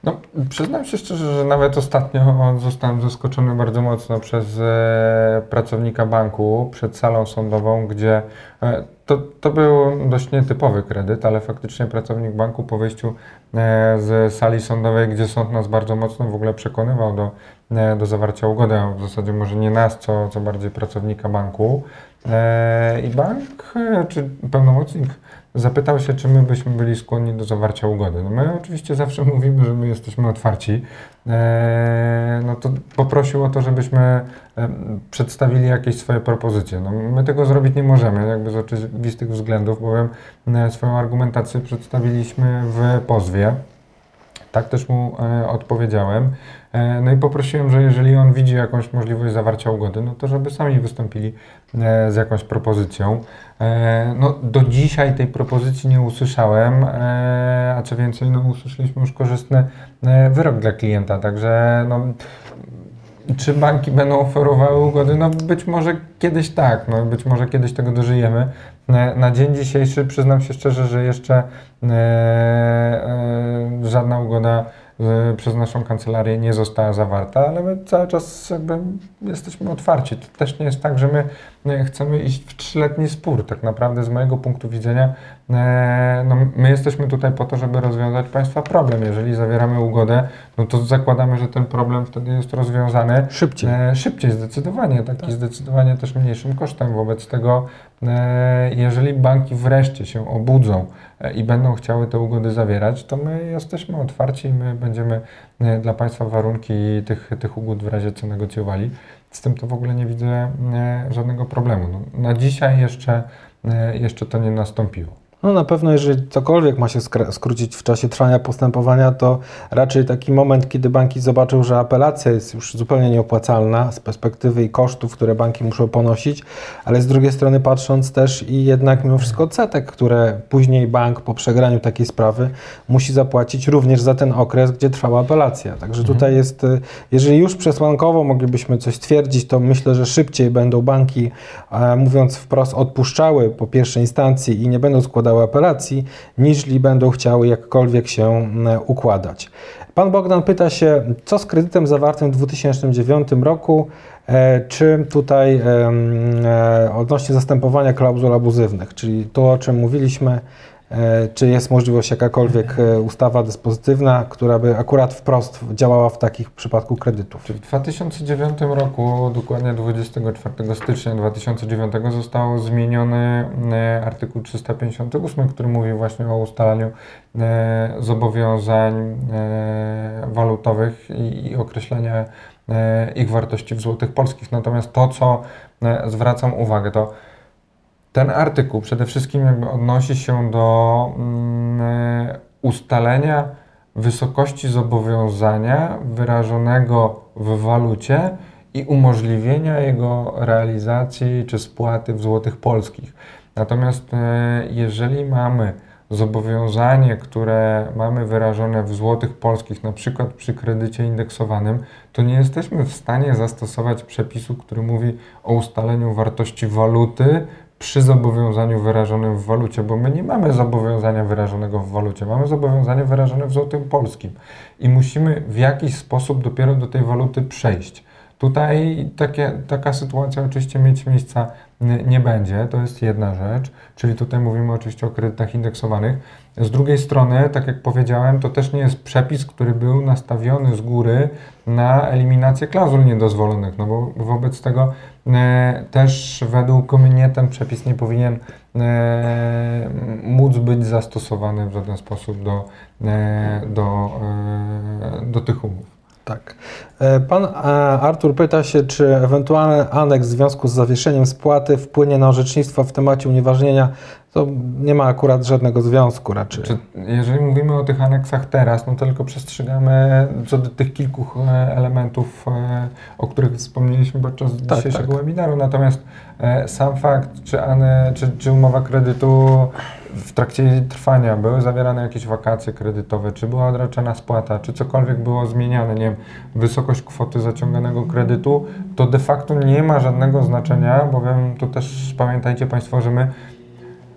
No, przyznam się szczerze, że nawet ostatnio zostałem zaskoczony bardzo mocno przez e, pracownika banku przed salą sądową, gdzie e, to, to był dość nietypowy kredyt, ale faktycznie pracownik banku po wyjściu e, z sali sądowej, gdzie sąd nas bardzo mocno w ogóle przekonywał do, e, do zawarcia ugody, a w zasadzie może nie nas, co, co bardziej pracownika banku. E, I bank, czy pełnomocnik zapytał się, czy my byśmy byli skłonni do zawarcia ugody. No my oczywiście zawsze mówimy, że my jesteśmy otwarci. E, no to poprosił o to, żebyśmy przedstawili jakieś swoje propozycje. No my tego zrobić nie możemy, jakby z oczywistych względów, bowiem e, swoją argumentację przedstawiliśmy w pozwie. Tak też mu e, odpowiedziałem. E, no i poprosiłem, że jeżeli on widzi jakąś możliwość zawarcia ugody, no to żeby sami wystąpili e, z jakąś propozycją. E, no do dzisiaj tej propozycji nie usłyszałem, a co więcej, no usłyszeliśmy już korzystny wyrok dla klienta, także no czy banki będą oferowały ugody? No być może kiedyś tak, no być może kiedyś tego dożyjemy. Na dzień dzisiejszy przyznam się szczerze, że jeszcze żadna ugoda przez naszą kancelarię nie została zawarta, ale my cały czas jakby jesteśmy otwarci. To też nie jest tak, że my chcemy iść w trzyletni spór. Tak naprawdę z mojego punktu widzenia no, my jesteśmy tutaj po to, żeby rozwiązać Państwa problem. Jeżeli zawieramy ugodę, no to zakładamy, że ten problem wtedy jest rozwiązany szybciej. Szybciej, zdecydowanie. Taki tak. zdecydowanie też mniejszym kosztem. Wobec tego E, jeżeli banki wreszcie się obudzą e, i będą chciały te ugody zawierać, to my jesteśmy otwarci i my będziemy e, dla Państwa warunki tych, tych ugód w razie co negocjowali. Z tym to w ogóle nie widzę żadnego problemu. No, na dzisiaj jeszcze, jeszcze to nie nastąpiło. No na pewno, jeżeli cokolwiek ma się skrócić w czasie trwania postępowania, to raczej taki moment, kiedy banki zobaczą, że apelacja jest już zupełnie nieopłacalna z perspektywy i kosztów, które banki muszą ponosić, ale z drugiej strony patrząc też i jednak mimo wszystko odsetek, które później bank po przegraniu takiej sprawy musi zapłacić również za ten okres, gdzie trwała apelacja. Także mhm. tutaj jest, y, jeżeli już przesłankowo moglibyśmy coś stwierdzić, to myślę, że szybciej będą banki, mówiąc wprost, odpuszczały po pierwszej instancji i nie będą składały składały apelacji, niżli będą chciały jakkolwiek się układać. Pan Bogdan pyta się, co z kredytem zawartym w 2009 roku, e, czy tutaj e, odnośnie zastępowania klauzul abuzywnych, czyli to, o czym mówiliśmy, czy jest możliwość jakakolwiek e, ustawa dyspozytywna, która by akurat wprost działała w takich przypadku kredytów? W 2009 roku, dokładnie 24 stycznia 2009 został zmieniony e, artykuł 358, który mówi właśnie o ustalaniu zobowiązań walutowych i określenia ich wartości w złotych polskich. Natomiast to, co zwracam uwagę, to Ten artykuł przede wszystkim jakby odnosi się do mm, ustalenia wysokości zobowiązania wyrażonego w walucie i umożliwienia jego realizacji czy spłaty w złotych polskich. Natomiast e, jeżeli mamy zobowiązanie, które mamy wyrażone w złotych polskich, na przykład przy kredycie indeksowanym, to nie jesteśmy w stanie zastosować przepisu, który mówi o ustaleniu wartości waluty przy zobowiązaniu wyrażonym w walucie, bo my nie mamy zobowiązania wyrażonego w walucie, mamy zobowiązanie wyrażone w złotym polskim i musimy w jakiś sposób dopiero do tej waluty przejść. Tutaj takie, taka sytuacja oczywiście mieć miejsca nie będzie, to jest jedna rzecz, czyli tutaj mówimy oczywiście o kredytach indeksowanych. Z drugiej strony, tak jak powiedziałem, to też nie jest przepis, który był nastawiony z góry na eliminację klauzul niedozwolonych, no bo wobec tego e, też według mnie ten przepis nie powinien e, móc być zastosowany w żaden sposób do, e, do, do tych umów. Tak. E, pan e, Artur pyta się, czy ewentualny aneks w związku z zawieszeniem spłaty wpłynie na orzecznictwo w temacie unieważnienia. To nie ma akurat żadnego związku raczej. Czy, jeżeli mówimy o tych aneksach teraz, no to tylko przestrzegamy co do tych kilku e, elementów, o których wspomnieliśmy podczas tak, dzisiejszego tak. webinaru. Natomiast sam fakt, czy, ane, czy, czy umowa kredytu w trakcie trwania były zawierane jakieś wakacje kredytowe, czy była odraczana spłata, czy cokolwiek było zmieniane, nie wiem, wysokość kwoty zaciąganego kredytu, to de facto nie ma żadnego znaczenia, bowiem tu też pamiętajcie Państwo, że my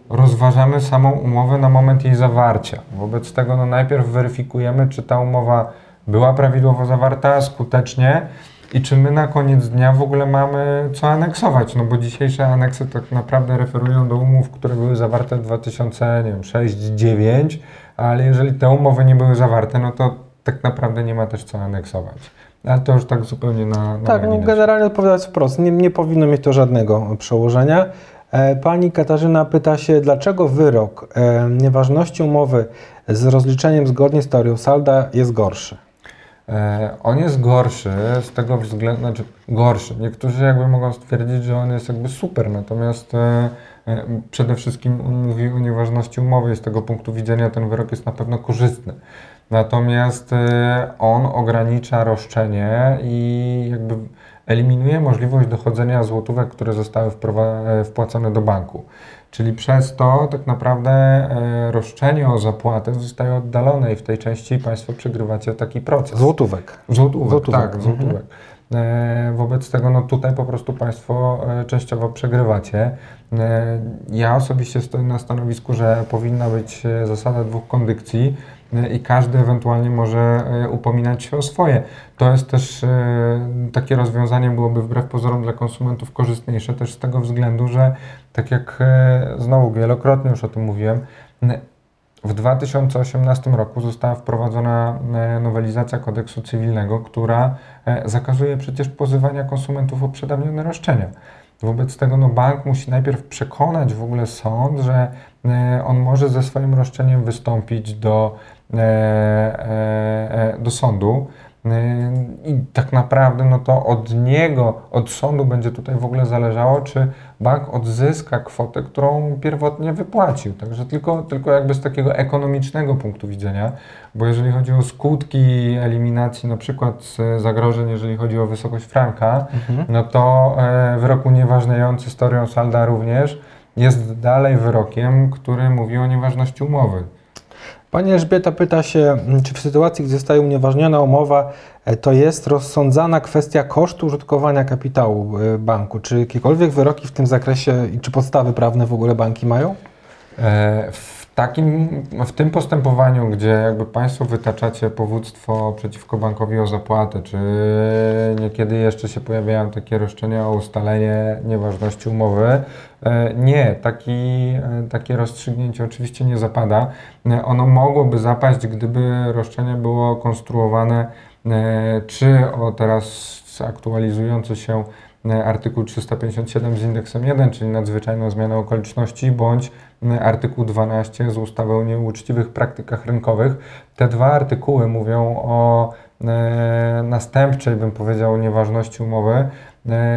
rozważamy samą umowę na moment jej zawarcia. Wobec tego no, najpierw weryfikujemy, czy ta umowa była prawidłowo zawarta, skutecznie, i czy my na koniec dnia w ogóle mamy co aneksować, no bo dzisiejsze aneksy tak naprawdę referują do umów, które były zawarte w 2006-2009, ale jeżeli te umowy nie były zawarte, no to tak naprawdę nie ma też co aneksować. Ale to już tak zupełnie na. na tak, no generalnie odpowiadać wprost. Nie, nie powinno mieć to żadnego przełożenia. E, pani Katarzyna pyta się, dlaczego wyrok e, nieważności umowy z rozliczeniem zgodnie z teorią salda jest gorszy? E, on jest gorszy z tego względu, znaczy gorszy. Niektórzy jakby mogą stwierdzić, że on jest jakby super, natomiast e, e, przede wszystkim on mówi o nieważności umowy i z tego punktu widzenia ten wyrok jest na pewno korzystny. Natomiast on ogranicza roszczenie i jakby eliminuje możliwość dochodzenia złotówek, które zostały wpłacone do banku. Czyli przez to tak naprawdę e, roszczenie o zapłatę zostaje oddalone i w tej części Państwo przegrywacie taki proces. Złotówek. Złotówek, złotówek. tak, złotówek. Mhm. Wobec tego no tutaj po prostu Państwo e, częściowo przegrywacie. Ja osobiście stoję na stanowisku, że powinna być zasada dwóch kondykcji i każdy ewentualnie może upominać się o swoje. To jest też takie rozwiązanie byłoby wbrew pozorom dla konsumentów korzystniejsze też z tego względu, że tak jak e, znowu wielokrotnie już o tym mówiłem, w 2018 roku została wprowadzona e, nowelizacja kodeksu cywilnego, która e, zakazuje przecież pozywania konsumentów o przedawnione roszczenia. Wobec tego no, bank musi najpierw przekonać w ogóle sąd, że on może ze swoim roszczeniem wystąpić do, do sądu. I tak naprawdę no to od niego, od sądu będzie tutaj w ogóle zależało, czy bank odzyska kwotę, którą pierwotnie wypłacił. Także tylko, tylko jakby z takiego ekonomicznego punktu widzenia, bo jeżeli chodzi o skutki eliminacji na przykład zagrożeń, jeżeli chodzi o wysokość franka, mhm. no to e, wyrok unieważniający historią salda również jest dalej wyrokiem, który mówi o nieważności umowy. Pani Elżbieta pyta się, czy w sytuacji, gdy zostaje unieważniona umowa, e, to jest rozsądzana kwestia kosztu użytkowania kapitału e, banku? Czy jakiekolwiek wyroki w tym zakresie i czy podstawy prawne w ogóle banki mają? E, takim, w tym postępowaniu, gdzie jakby Państwo wytaczacie powództwo przeciwko bankowi o zapłatę, czy niekiedy jeszcze się pojawiają takie roszczenia o ustalenie nieważności umowy, e, nie, taki, e, takie rozstrzygnięcie oczywiście nie zapada. E, ono mogłoby zapaść, gdyby roszczenie było konstruowane czy o teraz aktualizujący się artykuł 357 z indeksem 1, czyli nadzwyczajną zmianę okoliczności, bądź artykuł 12 z ustawy o nieuczciwych praktykach rynkowych. Te dwa artykuły mówią o e, następczej, bym powiedział, nieważności umowy e,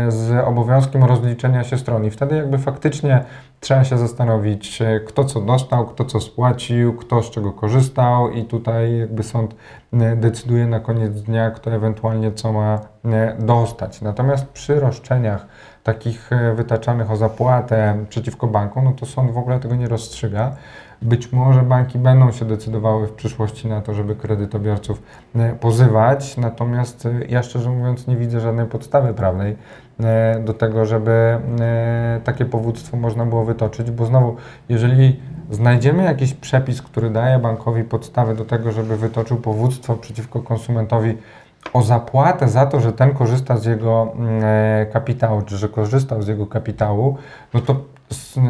z obowiązkiem rozliczenia się stron. I wtedy jakby faktycznie trzeba się zastanowić, e, kto co dostał, kto co spłacił, kto z czego korzystał i tutaj jakby sąd decyduje na koniec dnia, kto ewentualnie co ma dostać. Natomiast przy roszczeniach takich e, wytaczanych o zapłatę przeciwko bankom, no to sąd w ogóle tego nie rozstrzyga. Być może banki będą się decydowały w przyszłości na to, żeby kredytobiorców e, pozywać, natomiast e, ja szczerze mówiąc nie widzę żadnej podstawy prawnej do tego, żeby takie powództwo można było wytoczyć, bo znowu, jeżeli znajdziemy jakiś przepis, który daje bankowi podstawę do tego, żeby wytoczył powództwo przeciwko konsumentowi o zapłatę za to, że ten korzysta z jego mm, e, kapitału, czy że korzystał z jego kapitału, no to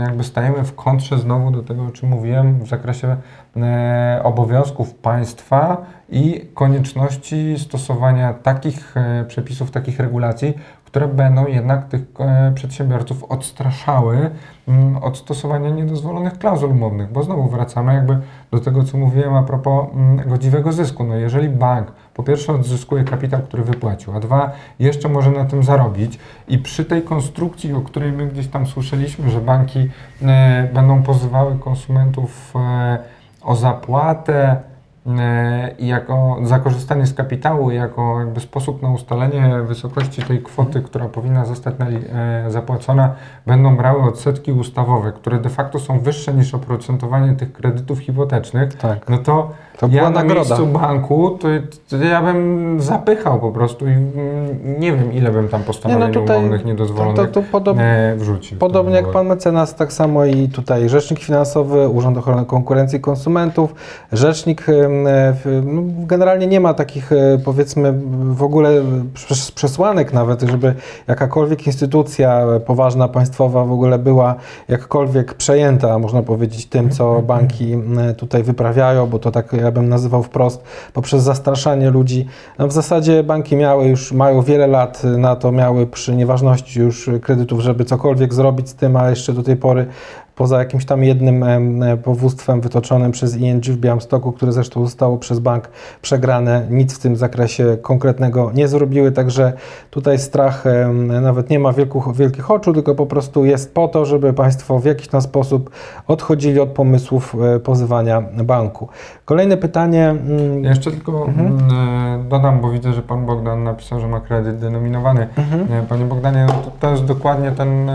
jakby stajemy w kontrze znowu do tego, o czym mówiłem w zakresie e, obowiązków państwa i konieczności stosowania takich e, przepisów, takich regulacji, które będą jednak tych przedsiębiorców odstraszały mm, od stosowania niedozwolonych klauzul umownych, bo znowu wracamy jakby do tego, co mówiłem a propos mm, godziwego zysku. No jeżeli bank po pierwsze odzyskuje kapitał, który wypłacił, a dwa jeszcze może na tym zarobić i przy tej konstrukcji, o której my gdzieś tam słyszeliśmy, że banki e, będą pozywały konsumentów e, o zapłatę e, i jako za korzystanie z kapitału, jako jakby sposób na ustalenie wysokości tej kwoty, która powinna zostać nali- e, zapłacona, będą brały odsetki ustawowe, które de facto są wyższe niż oprocentowanie tych kredytów hipotecznych, Tak. no to, To była ja na nagroda. miejscu banku, to, to ja bym zapychał po prostu i nie wiem, ile bym tam postanowień tutaj- umownych niedozwolonych To, to podobnie. e, wrzucił. Podobnie To jak pan mecenas, tak samo i tutaj Rzecznik Finansowy, Urząd Ochrony Konkurencji i Konsumentów, Rzecznik, e, no, generalnie nie ma takich e, powiedzmy w ogóle przes- przesłanek nawet, żeby jakakolwiek instytucja poważna, państwowa w ogóle była jakkolwiek przejęta, można powiedzieć, tym, co banki tutaj wyprawiają, bo to tak ja bym nazywał wprost, poprzez zastraszanie ludzi. No w zasadzie banki miały już, mają wiele lat na to, miały przy nieważności już kredytów, żeby cokolwiek zrobić z tym, a jeszcze do tej pory poza jakimś tam jednym e, powództwem wytoczonym przez ING w Białymstoku, które zresztą zostało przez bank przegrane, nic w tym zakresie konkretnego nie zrobiły, także tutaj strach nawet nie ma wielku, wielkich oczu, tylko po prostu jest po to, żeby Państwo w jakiś tam sposób odchodzili od pomysłów e, pozywania banku. Kolejne pytanie. mm, Ja jeszcze tylko Mhm. mm, e, dodam, bo widzę, że pan Bogdan napisał, że ma kredyt denominowany. Mhm. Panie Bogdanie, no to, to jest dokładnie ten,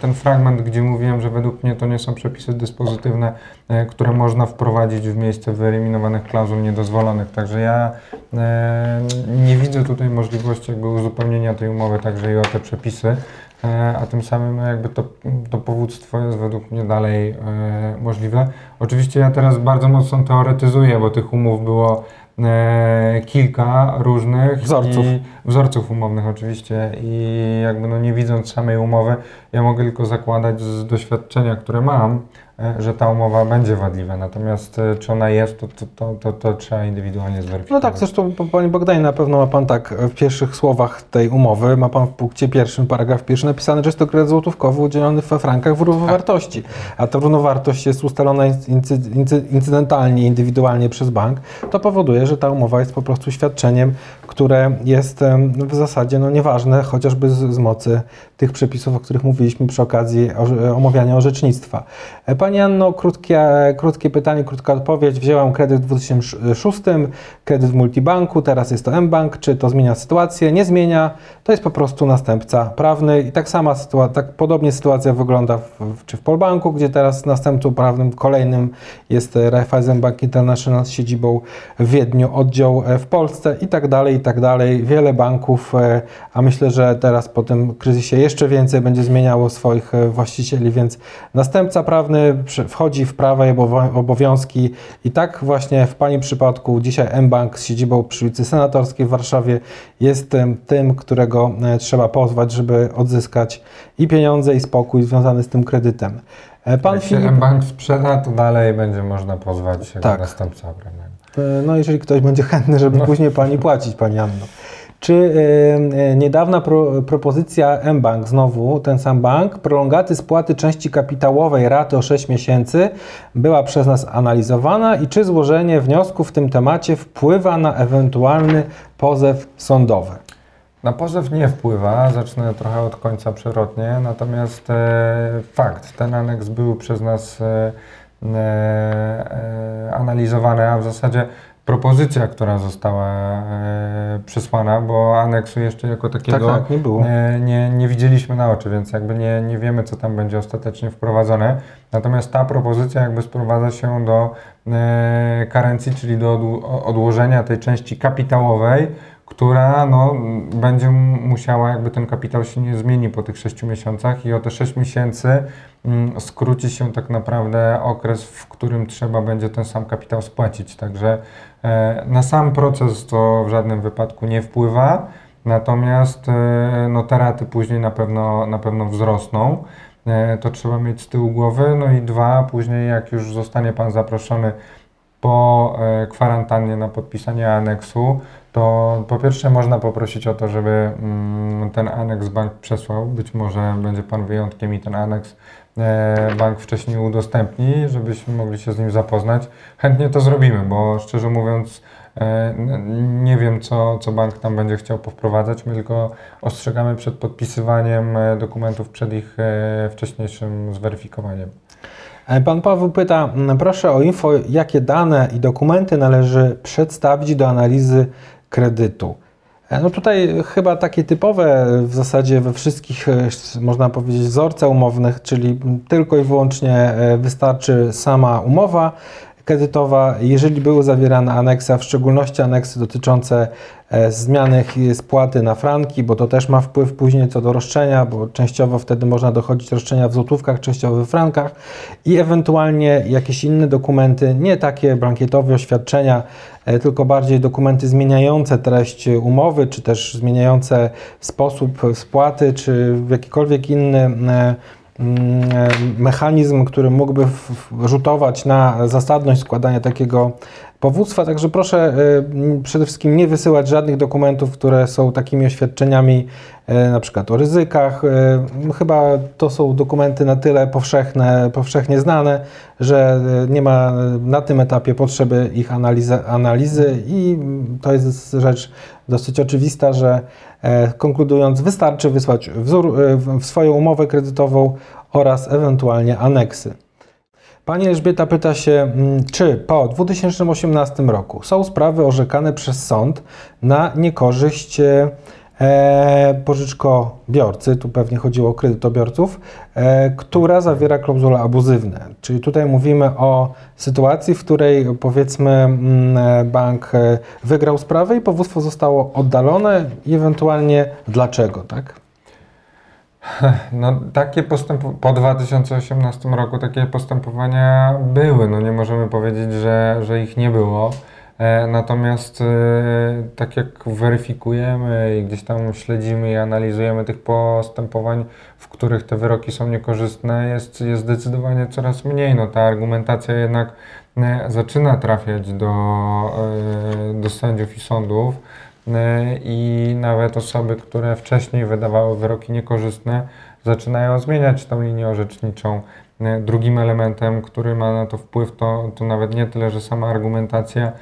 ten fragment, gdzie mówiłem, że według mnie to nie są przepisy dyspozytywne, e, które można wprowadzić w miejsce wyeliminowanych klauzul niedozwolonych. Także ja e, nie widzę tutaj możliwości jakby uzupełnienia tej umowy także i o te przepisy. E, A tym samym no, jakby to, to powództwo jest według mnie dalej możliwe. Oczywiście ja teraz bardzo mocno teoretyzuję, bo tych umów było kilka różnych Wzorców. wzorców umownych oczywiście i jakby no nie widząc samej umowy, ja mogę tylko zakładać z doświadczenia, które mam, e, że ta umowa będzie wadliwa. Natomiast e, czy ona jest, to, to, to, to, to trzeba indywidualnie No zweryfikować. tak, zresztą Panie Bogdanie, na pewno ma Pan tak w pierwszych słowach tej umowy, ma Pan w punkcie pierwszym, paragraf pierwszy napisane, że jest to kredyt złotówkowy udzielony we frankach w równowartości, a ta równowartość jest ustalona incy, incy, incydentalnie, indywidualnie przez bank, to powoduje, że ta umowa jest po prostu świadczeniem, które jest w zasadzie no, nieważne, chociażby z, z mocy tych przepisów, o których mówiliśmy przy okazji omawiania orzecznictwa. E, Pani Anno, krótkie, krótkie pytanie, krótka odpowiedź. Wzięłam kredyt w 2006, kredyt w multibanku, teraz jest to mBank. Czy to zmienia sytuację? Nie zmienia. To jest po prostu następca prawny i tak sama sytuacja, tak podobnie sytuacja wygląda w, czy w Polbanku, gdzie teraz następcą prawnym kolejnym jest Raiffeisen Bank International z siedzibą w Wiedniu, oddział e, w Polsce i tak dalej, i tak dalej. Wiele banków, e, a myślę, że teraz po tym kryzysie jeszcze więcej będzie zmieniało swoich e, właścicieli, więc następca prawny wchodzi w prawa i obowiązki i tak właśnie w Pani przypadku dzisiaj mBank z siedzibą przy ulicy Senatorskiej w Warszawie jest tym, którego e, trzeba pozwać, żeby odzyskać i pieniądze i spokój związany z tym kredytem. E, Pan Jak się Filip, mBank sprzeda, to dalej będzie można pozwać Tak. następca e, no jeżeli ktoś będzie chętny, żeby No. później Pani płacić, Pani Anno. Czy y, niedawna pro, propozycja mBank, znowu ten sam bank, prolongaty spłaty części kapitałowej raty o 6 miesięcy była przez nas analizowana i czy złożenie wniosku w tym temacie wpływa na ewentualny pozew sądowy? Na pozew nie wpływa, zacznę trochę od końca przewrotnie, natomiast e, fakt, ten aneks był przez nas e, e, analizowany, a w zasadzie propozycja, która została e, przysłana, bo aneksu jeszcze jako takiego Tak, tak, nie było. Nie, nie, nie widzieliśmy na oczy, więc jakby nie, nie wiemy, co tam będzie ostatecznie wprowadzone. Natomiast ta propozycja jakby sprowadza się do e, karencji, czyli do odł- odłożenia tej części kapitałowej, która no, będzie musiała, jakby ten kapitał się nie zmieni po tych 6 miesiącach i o te 6 miesięcy mm, skróci się tak naprawdę okres, w którym trzeba będzie ten sam kapitał spłacić. Także e, na sam proces to w żadnym wypadku nie wpływa, natomiast e, no, te raty później na pewno, na pewno wzrosną. E, to trzeba mieć z tyłu głowy. No i dwa, później jak już zostanie Pan zaproszony po kwarantannie na podpisanie aneksu, to po pierwsze można poprosić o to, żeby mm, ten aneks bank przesłał. Być może będzie Pan wyjątkiem i ten aneks e, bank wcześniej udostępni, żebyśmy mogli się z nim zapoznać. Chętnie to zrobimy, bo szczerze mówiąc e, nie wiem, co, co bank tam będzie chciał powprowadzać. My tylko ostrzegamy przed podpisywaniem e, dokumentów przed ich wcześniejszym zweryfikowaniem. Pan Paweł pyta, proszę o info, jakie dane i dokumenty należy przedstawić do analizy kredytu. E, No tutaj chyba takie typowe w zasadzie we wszystkich, e, można powiedzieć, wzorcach umownych, czyli tylko i wyłącznie e, wystarczy sama umowa kredytowa. Jeżeli były zawierane a w szczególności aneksy dotyczące e, zmiany spłaty na franki, bo to też ma wpływ później co do roszczenia, bo częściowo wtedy można dochodzić roszczenia w złotówkach, częściowo w frankach i ewentualnie jakieś inne dokumenty, nie takie blankietowe oświadczenia, e, tylko bardziej dokumenty zmieniające treść umowy, czy też zmieniające sposób spłaty, czy w jakikolwiek inny e, mechanizm, który mógłby rzutować na zasadność składania takiego powództwa. Także proszę e, przede wszystkim nie wysyłać żadnych dokumentów, które są takimi oświadczeniami e, na przykład o ryzykach. E, Chyba to są dokumenty na tyle powszechne, powszechnie znane, że nie ma na tym etapie potrzeby ich analizy, analizy i to jest rzecz dosyć oczywista, że konkludując, wystarczy wysłać wzór, w swoją umowę kredytową oraz ewentualnie aneksy. Pani Elżbieta pyta się, mm, czy po 2018 roku są sprawy orzekane przez sąd na niekorzyść e, e, pożyczkobiorcy, tu pewnie chodziło o kredytobiorców, e, która zawiera klauzule abuzywne. Czyli tutaj mówimy o sytuacji, w której powiedzmy mm, e, bank e, wygrał sprawę i powództwo zostało oddalone i ewentualnie dlaczego, tak? No, takie postęp po 2018 roku takie postępowania były. No, nie możemy powiedzieć, że, że ich nie było. E, natomiast e, tak jak weryfikujemy i gdzieś tam śledzimy i analizujemy tych postępowań, w których te wyroki są niekorzystne, jest, jest zdecydowanie coraz mniej. No, ta argumentacja jednak e, zaczyna trafiać do, e, do sędziów i sądów. I nawet osoby, które wcześniej wydawały wyroki niekorzystne, zaczynają zmieniać tą linię orzeczniczą. Drugim elementem, który ma na to wpływ, to, to nawet nie tyle, że sama argumentacja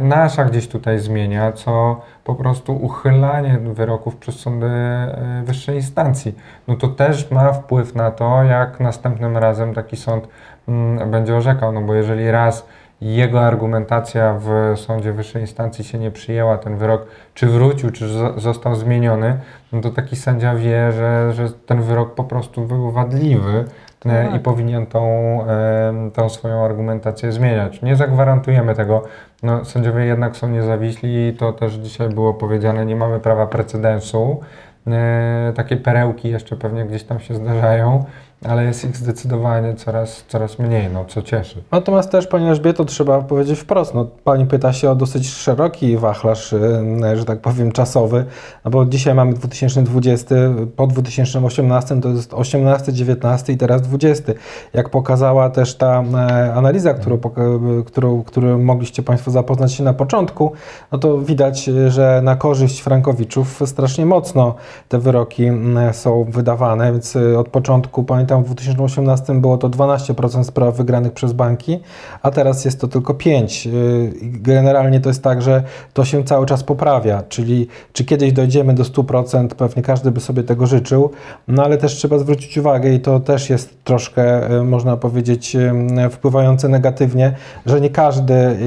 nasza gdzieś tutaj zmienia, co po prostu uchylanie wyroków przez sądy e, wyższej instancji. No to też ma wpływ na to, jak następnym razem taki sąd mm, będzie orzekał, no bo jeżeli raz jego argumentacja w sądzie wyższej instancji się nie przyjęła, ten wyrok czy wrócił, czy zo- został zmieniony, no to taki sędzia wie, że, że ten wyrok po prostu był wadliwy e, Tak. i powinien tą, em, tą swoją argumentację zmieniać. Nie zagwarantujemy tego. No, sędziowie jednak są niezawiśli i to też dzisiaj było powiedziane, nie mamy prawa precedensu. E, takie perełki jeszcze pewnie gdzieś tam się zdarzają, ale jest ich zdecydowanie coraz, coraz mniej, no co cieszy. Natomiast też, Pani Elżbieto, trzeba powiedzieć wprost, no, Pani pyta się o dosyć szeroki wachlarz, y, że tak powiem, czasowy, no bo dzisiaj mamy 2020, po 2018 to jest 18, 19 i teraz 20. Jak pokazała też ta e, analiza, którą, poka- którą, którą mogliście Państwo zapoznać się na początku, no to widać, że na korzyść frankowiczów strasznie mocno te wyroki są wydawane, więc od początku, pamiętam w 2018 było to 12% spraw wygranych przez banki, a teraz jest to tylko 5%. Y, Generalnie to jest tak, że to się cały czas poprawia, czyli czy kiedyś dojdziemy do 100%, pewnie każdy by sobie tego życzył, no ale też trzeba zwrócić uwagę i to też jest troszkę, y, można powiedzieć, y, wpływające negatywnie, że nie każdy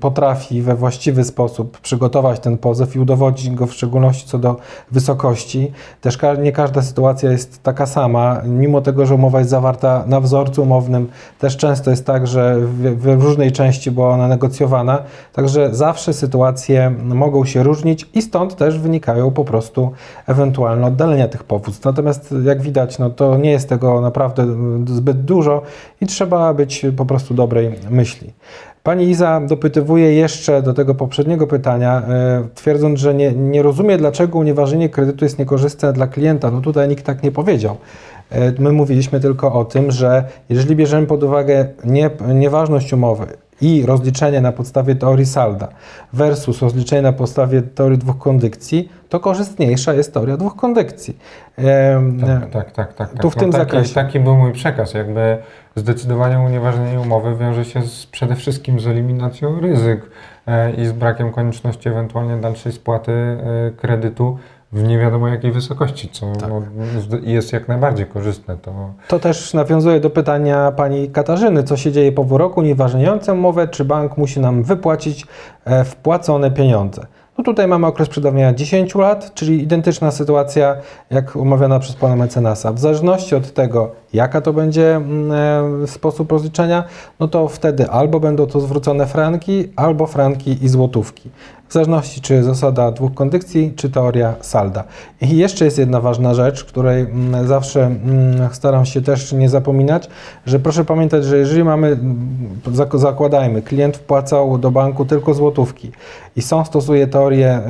potrafi we właściwy sposób przygotować ten pozew i udowodnić go w szczególności co do wysokości. Też nie każda sytuacja jest taka sama, mimo tego, że umowa jest zawarta na wzorcu umownym, też często jest tak, że w, w różnej części była ona negocjowana, także zawsze sytuacje mogą się różnić i stąd też wynikają po prostu ewentualne oddalenia tych powództw. Natomiast jak widać, no to nie jest tego naprawdę zbyt dużo i trzeba być po prostu dobrej myśli. Pani Iza dopytywuje jeszcze do tego poprzedniego pytania, e, twierdząc, że nie, nie rozumie, dlaczego unieważnienie kredytu jest niekorzystne dla klienta. No tutaj nikt tak nie powiedział. E, My mówiliśmy tylko o tym, że jeżeli bierzemy pod uwagę nie, nieważność umowy i rozliczenie na podstawie teorii salda versus rozliczenie na podstawie teorii dwóch kondykcji, to korzystniejsza jest teoria dwóch kondykcji. Tak, tak, tak. tak, tak. Tu w No tym taki, zakresie. Taki był mój przekaz, jakby zdecydowanie unieważnienie umowy wiąże się z, przede wszystkim z eliminacją ryzyk e, i z brakiem konieczności ewentualnie dalszej spłaty e, kredytu w nie wiadomo jakiej wysokości, co Tak. no, jest jak najbardziej korzystne. To To też nawiązuje do pytania pani Katarzyny, co się dzieje po wyroku unieważniającym umowę, czy bank musi nam wypłacić e, wpłacone pieniądze. No tutaj mamy okres przedawnienia 10 lat, czyli identyczna sytuacja jak omawiana przez pana mecenasa. W zależności od tego, jaka to będzie mm, e, sposób rozliczenia, no to wtedy albo będą to zwrócone franki, albo franki i złotówki. W zależności czy zasada dwóch kondykcji, czy teoria salda. I jeszcze jest jedna ważna rzecz, której mm, zawsze mm, staram się też nie zapominać, że proszę pamiętać, że jeżeli mamy, zak- zakładajmy, klient wpłacał do banku tylko złotówki i sąd stosuje teorię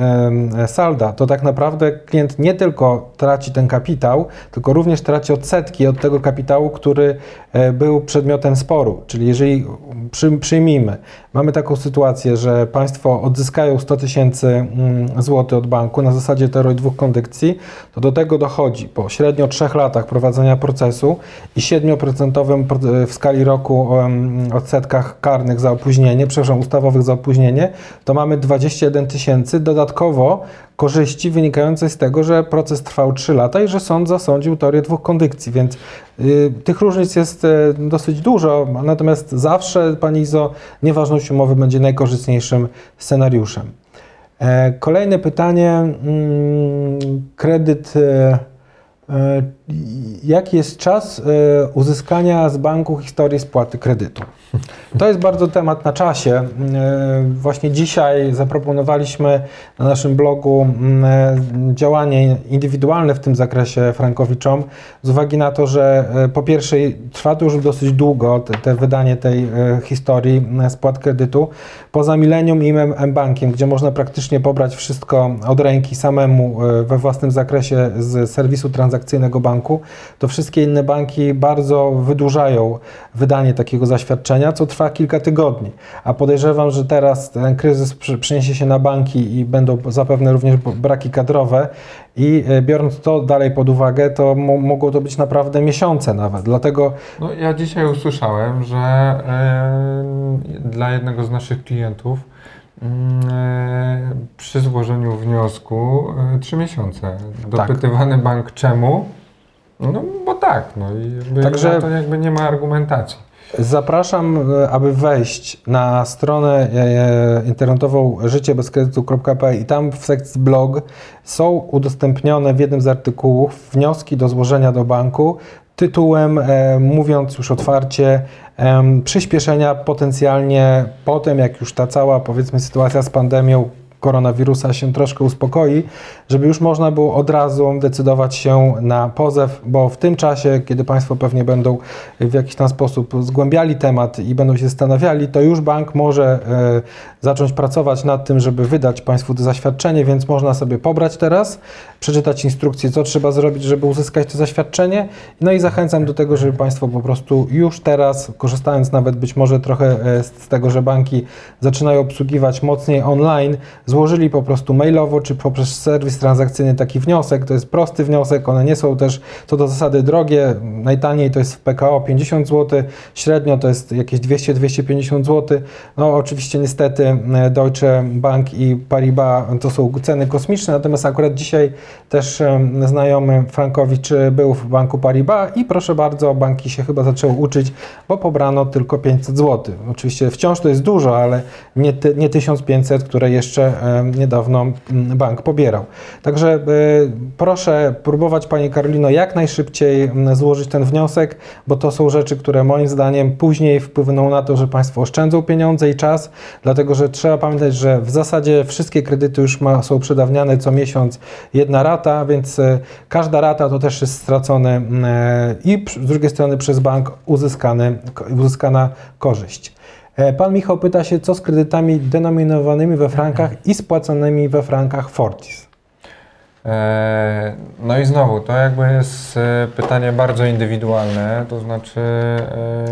salda, to tak naprawdę klient nie tylko traci ten kapitał, tylko również traci odsetki od tego kapitału, który e, był przedmiotem sporu. Czyli jeżeli przy, przyjmijmy, mamy taką sytuację, że państwo odzyskają 100 tysięcy mm, złotych od banku na zasadzie teorii dwóch kondykcji, to do tego dochodzi po średnio trzech latach prowadzenia procesu i 7% pro- w skali roku odsetkach karnych za opóźnienie, przepraszam, ustawowych za opóźnienie, to mamy 21 tysięcy dodatkowo korzyści wynikającej z tego, że proces trwał 3 lata i że sąd zasądził teorię dwóch kondykcji, więc y, tych różnic jest y, dosyć dużo, natomiast zawsze, Pani Izo, nieważność umowy będzie najkorzystniejszym scenariuszem. E, Kolejne pytanie. mm, Kredyt. e, e, Jaki jest czas uzyskania z banku historii spłaty kredytu? To jest bardzo temat na czasie. E, Właśnie dzisiaj zaproponowaliśmy na naszym blogu mm, e, działanie indywidualne w tym zakresie frankowiczom z uwagi na to, że e, po pierwsze trwa to już dosyć długo te, te wydanie tej historii spłat kredytu. Poza Millennium i M-Bankiem, gdzie można praktycznie pobrać wszystko od ręki samemu we własnym zakresie z serwisu transakcyjnego banku, to wszystkie inne banki bardzo wydłużają wydanie takiego zaświadczenia, co trwa kilka tygodni. A podejrzewam, że teraz ten kryzys przeniesie się na banki i będą zapewne również braki kadrowe i e, biorąc to dalej pod uwagę, to mo- mogą to być naprawdę miesiące nawet. Dlatego No, ja dzisiaj usłyszałem, że e, dla jednego z naszych klientów mm, e, przy złożeniu wniosku e, trzy miesiące. Dopytywany bank czemu? No bo tak, no i jakby Także- to jakby nie ma argumentacji. Zapraszam, e, aby wejść na stronę e, internetową życiebezkredytu.pl i tam w sekcji blog są udostępnione w jednym z artykułów wnioski do złożenia do banku tytułem, e, mówiąc już otwarcie, przyspieszenia potencjalnie potem, jak już ta cała, powiedzmy, sytuacja z pandemią koronawirusa się troszkę uspokoi, żeby już można było od razu decydować się na pozew, bo w tym czasie, kiedy Państwo pewnie będą w jakiś tam sposób zgłębiali temat i będą się zastanawiali, to już bank może e, zacząć pracować nad tym, żeby wydać Państwu to zaświadczenie, więc można sobie pobrać teraz, przeczytać instrukcję, co trzeba zrobić, żeby uzyskać to zaświadczenie. No i zachęcam do tego, żeby Państwo po prostu już teraz, korzystając nawet być może trochę e, z tego, że banki zaczynają obsługiwać mocniej online, złożyli po prostu mailowo czy poprzez serwis transakcyjny taki wniosek. To jest prosty wniosek, one nie są też co do zasady drogie. Najtaniej to jest w PKO 50 zł, średnio to jest jakieś 200-250 zł. No oczywiście niestety e, Deutsche Bank i Paribas to są ceny kosmiczne, natomiast akurat dzisiaj też e, znajomy Frankowicz był w banku Paribas i proszę bardzo, banki się chyba zaczęły uczyć, bo pobrano tylko 500 zł. Oczywiście wciąż to jest dużo, ale nie, ty, nie 1500, które jeszcze e, niedawno bank pobierał. Także e, proszę próbować Pani Karolino jak najszybciej złożyć ten wniosek, bo to są rzeczy, które moim zdaniem później wpłyną na to, że Państwo oszczędzą pieniądze i czas, dlatego że trzeba pamiętać, że w zasadzie wszystkie kredyty już ma, są przedawniane co miesiąc jedna rata, więc e, każda rata to też jest stracone mm, i z drugiej strony przez bank uzyskany, uzyskana korzyść. E, pan Michał pyta się, co z kredytami denominowanymi we frankach i spłaconymi we frankach Fortis? E, no i znowu, to jakby jest e, pytanie bardzo indywidualne, to znaczy...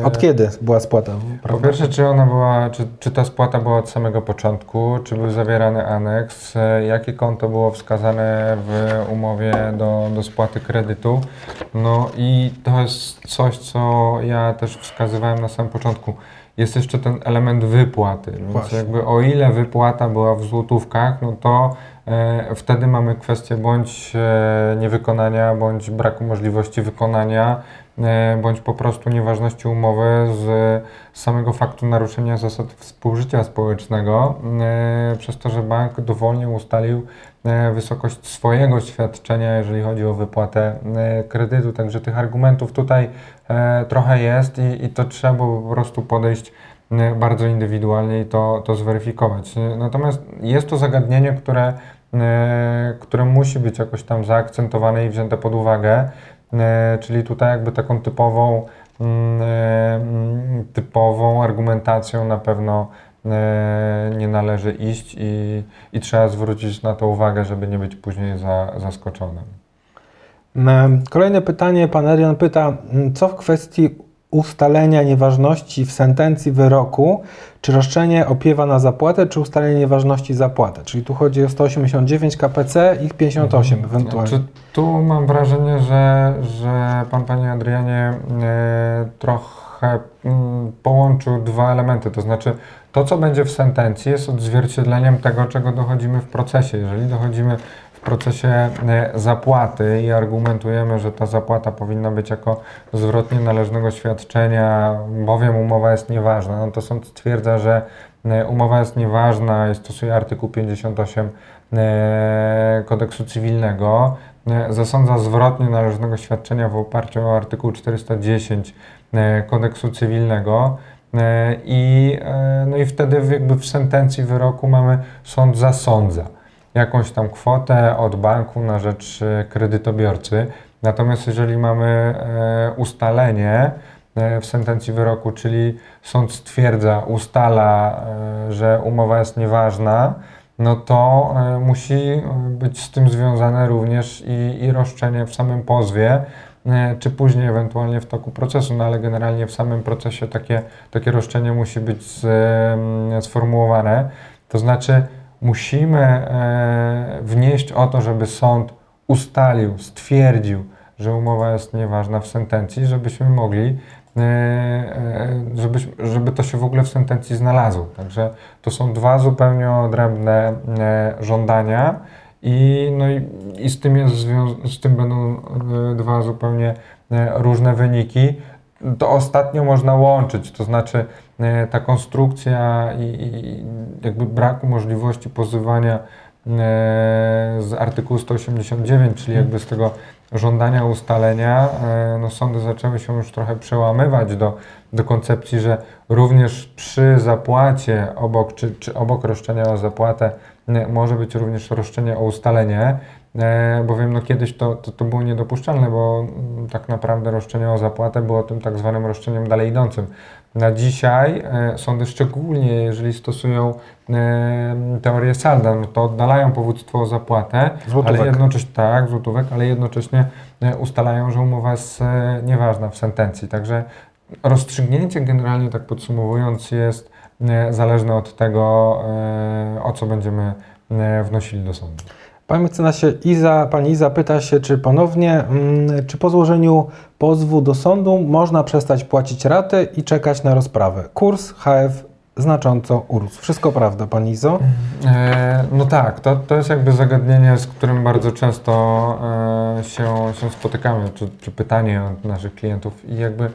Od kiedy była spłata? Po pierwsze, czy ona była, czy, czy ta spłata była od samego początku, czy był zawierany aneks, jakie konto było wskazane w umowie do, do spłaty kredytu. No i to jest coś, co ja też wskazywałem na samym początku jest jeszcze ten element wypłaty. Więc Właśnie. jakby o ile wypłata była w złotówkach, no to e, wtedy mamy kwestię bądź e, niewykonania, bądź braku możliwości wykonania, e, bądź po prostu nieważności umowy z samego faktu naruszenia zasad współżycia społecznego, e, przez to, że bank dowolnie ustalił e, wysokość swojego świadczenia, jeżeli chodzi o wypłatę e, kredytu. Także tych argumentów tutaj trochę jest i, i to trzeba po prostu podejść bardzo indywidualnie i to, to zweryfikować. Natomiast jest to zagadnienie, które, które musi być jakoś tam zaakcentowane i wzięte pod uwagę, czyli tutaj jakby taką typową Mm, e, mm, typową argumentacją na pewno e, nie należy iść i, i trzeba zwrócić na to uwagę, żeby nie być później za, zaskoczonym. Kolejne pytanie. Pan Erion pyta, co w kwestii ustalenia nieważności w sentencji wyroku, czy roszczenie opiewa na zapłatę, czy ustalenie nieważności zapłatę. Czyli tu chodzi o 189 KPC i 58 mhm. ewentualnie. Czy tu mam wrażenie, że, że pan, panie Adrianie, e, trochę mm, połączył dwa elementy, to znaczy to, co będzie w sentencji, jest odzwierciedleniem tego, czego dochodzimy w procesie. Jeżeli dochodzimy w procesie e, zapłaty i argumentujemy, że ta zapłata powinna być jako zwrot nienależnego świadczenia, bowiem umowa jest nieważna, no to sąd stwierdza, że e, umowa jest nieważna i stosuje artykuł 58 e, kodeksu cywilnego, zasądza zwrot nienależnego świadczenia w oparciu o artykuł 410 kodeksu cywilnego. I, no i wtedy jakby w sentencji wyroku mamy sąd zasądza jakąś tam kwotę od banku na rzecz e, kredytobiorcy. Natomiast jeżeli mamy e, ustalenie e, w sentencji wyroku, czyli sąd stwierdza, ustala, że umowa jest nieważna, no to musi być z tym związane również i, i roszczenie w samym pozwie, czy później ewentualnie w toku procesu, no ale generalnie w samym procesie takie, takie roszczenie musi być sformułowane. To znaczy, musimy e, wnieść o to, żeby sąd ustalił, stwierdził, że umowa jest nieważna w sentencji, żebyśmy mogli, e, e, żeby, żeby to się w ogóle w sentencji znalazło. Także to są dwa zupełnie odrębne żądania i, no i, i z, tym jest, z tym będą dwa zupełnie różne wyniki. To ostatnio można łączyć, to znaczy E, ta konstrukcja i, i jakby braku możliwości pozywania z artykułu 189, czyli jakby z tego żądania ustalenia, no sądy zaczęły się już trochę przełamywać do, do koncepcji, że również przy zapłacie obok, czy, czy obok roszczenia o zapłatę może być również roszczenie o ustalenie, E, bowiem no kiedyś to, to, to było niedopuszczalne, bo mm, tak naprawdę roszczenie o zapłatę było tym tak zwanym roszczeniem dalej idącym. Na dzisiaj e, sądy szczególnie, jeżeli stosują e, teorię salda, no to oddalają powództwo o zapłatę, złotówek. ale jednocześnie tak, złotówek, ale jednocześnie ustalają, że umowa jest nieważna w sentencji. Także rozstrzygnięcie generalnie tak podsumowując jest zależne od tego, o co będziemy wnosili do sądu. Panie mecenasie, Iza, pani Iza pyta się, czy ponownie, mm, czy po złożeniu pozwu do sądu można przestać płacić raty i czekać na rozprawę? Kurs HF znacząco urósł. Wszystko prawda, pani Izo? E, no tak, to, to jest jakby zagadnienie, z którym bardzo często e, się, się spotykamy, czy, czy pytanie od naszych klientów i jakby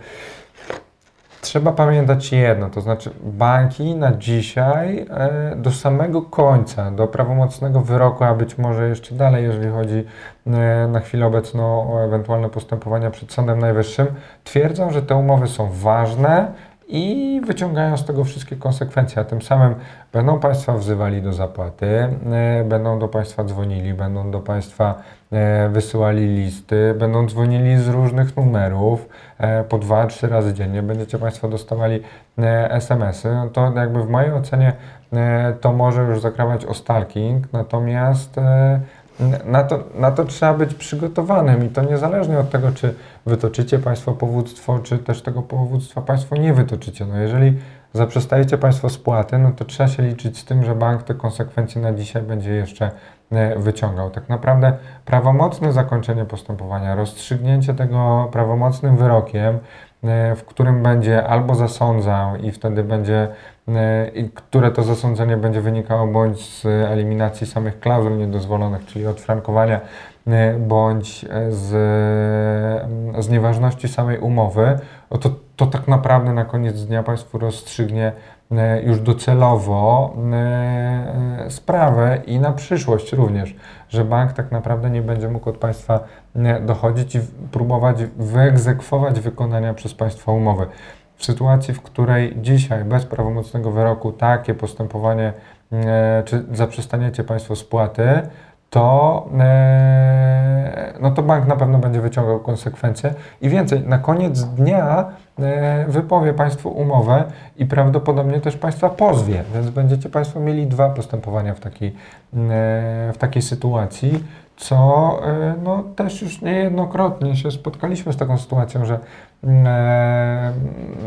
trzeba pamiętać jedno, to znaczy banki na dzisiaj e, do samego końca, do prawomocnego wyroku, a być może jeszcze dalej, jeżeli chodzi e, na chwilę obecną o ewentualne postępowania przed Sądem Najwyższym, twierdzą, że te umowy są ważne i wyciągają z tego wszystkie konsekwencje, a tym samym będą Państwa wzywali do zapłaty, e, będą do Państwa dzwonili, będą do Państwa wysyłali listy, będą dzwonili z różnych numerów po dwa, trzy razy dziennie, będziecie Państwo dostawali SMS-y, no to jakby w mojej ocenie to może już zakrawać o stalking, natomiast na to, na to trzeba być przygotowanym i to niezależnie od tego, czy wytoczycie Państwo powództwo, czy też tego powództwa Państwo nie wytoczycie. No jeżeli zaprzestajecie Państwo spłaty, no to trzeba się liczyć z tym, że bank te konsekwencje na dzisiaj będzie jeszcze e, wyciągał. Tak naprawdę prawomocne zakończenie postępowania, rozstrzygnięcie tego prawomocnym wyrokiem, e, w którym będzie albo zasądzał i wtedy będzie E, i które to zasądzenie będzie wynikało bądź z eliminacji samych klauzul niedozwolonych, czyli od frankowania, e, bądź z, z nieważności samej umowy, to, to tak naprawdę na koniec dnia Państwu rozstrzygnie e, już docelowo sprawę i na przyszłość również, że bank tak naprawdę nie będzie mógł od Państwa dochodzić i próbować wyegzekwować wykonania przez Państwa umowy. W sytuacji, w której dzisiaj bez prawomocnego wyroku takie postępowanie, e, czy zaprzestaniecie Państwo spłaty, to, e, no to bank na pewno będzie wyciągał konsekwencje i więcej, na koniec dnia e, wypowie Państwu umowę i prawdopodobnie też Państwa pozwie, więc będziecie Państwo mieli dwa postępowania w takiej, w takiej sytuacji co e, no, też już niejednokrotnie się spotkaliśmy z taką sytuacją, że mm, e,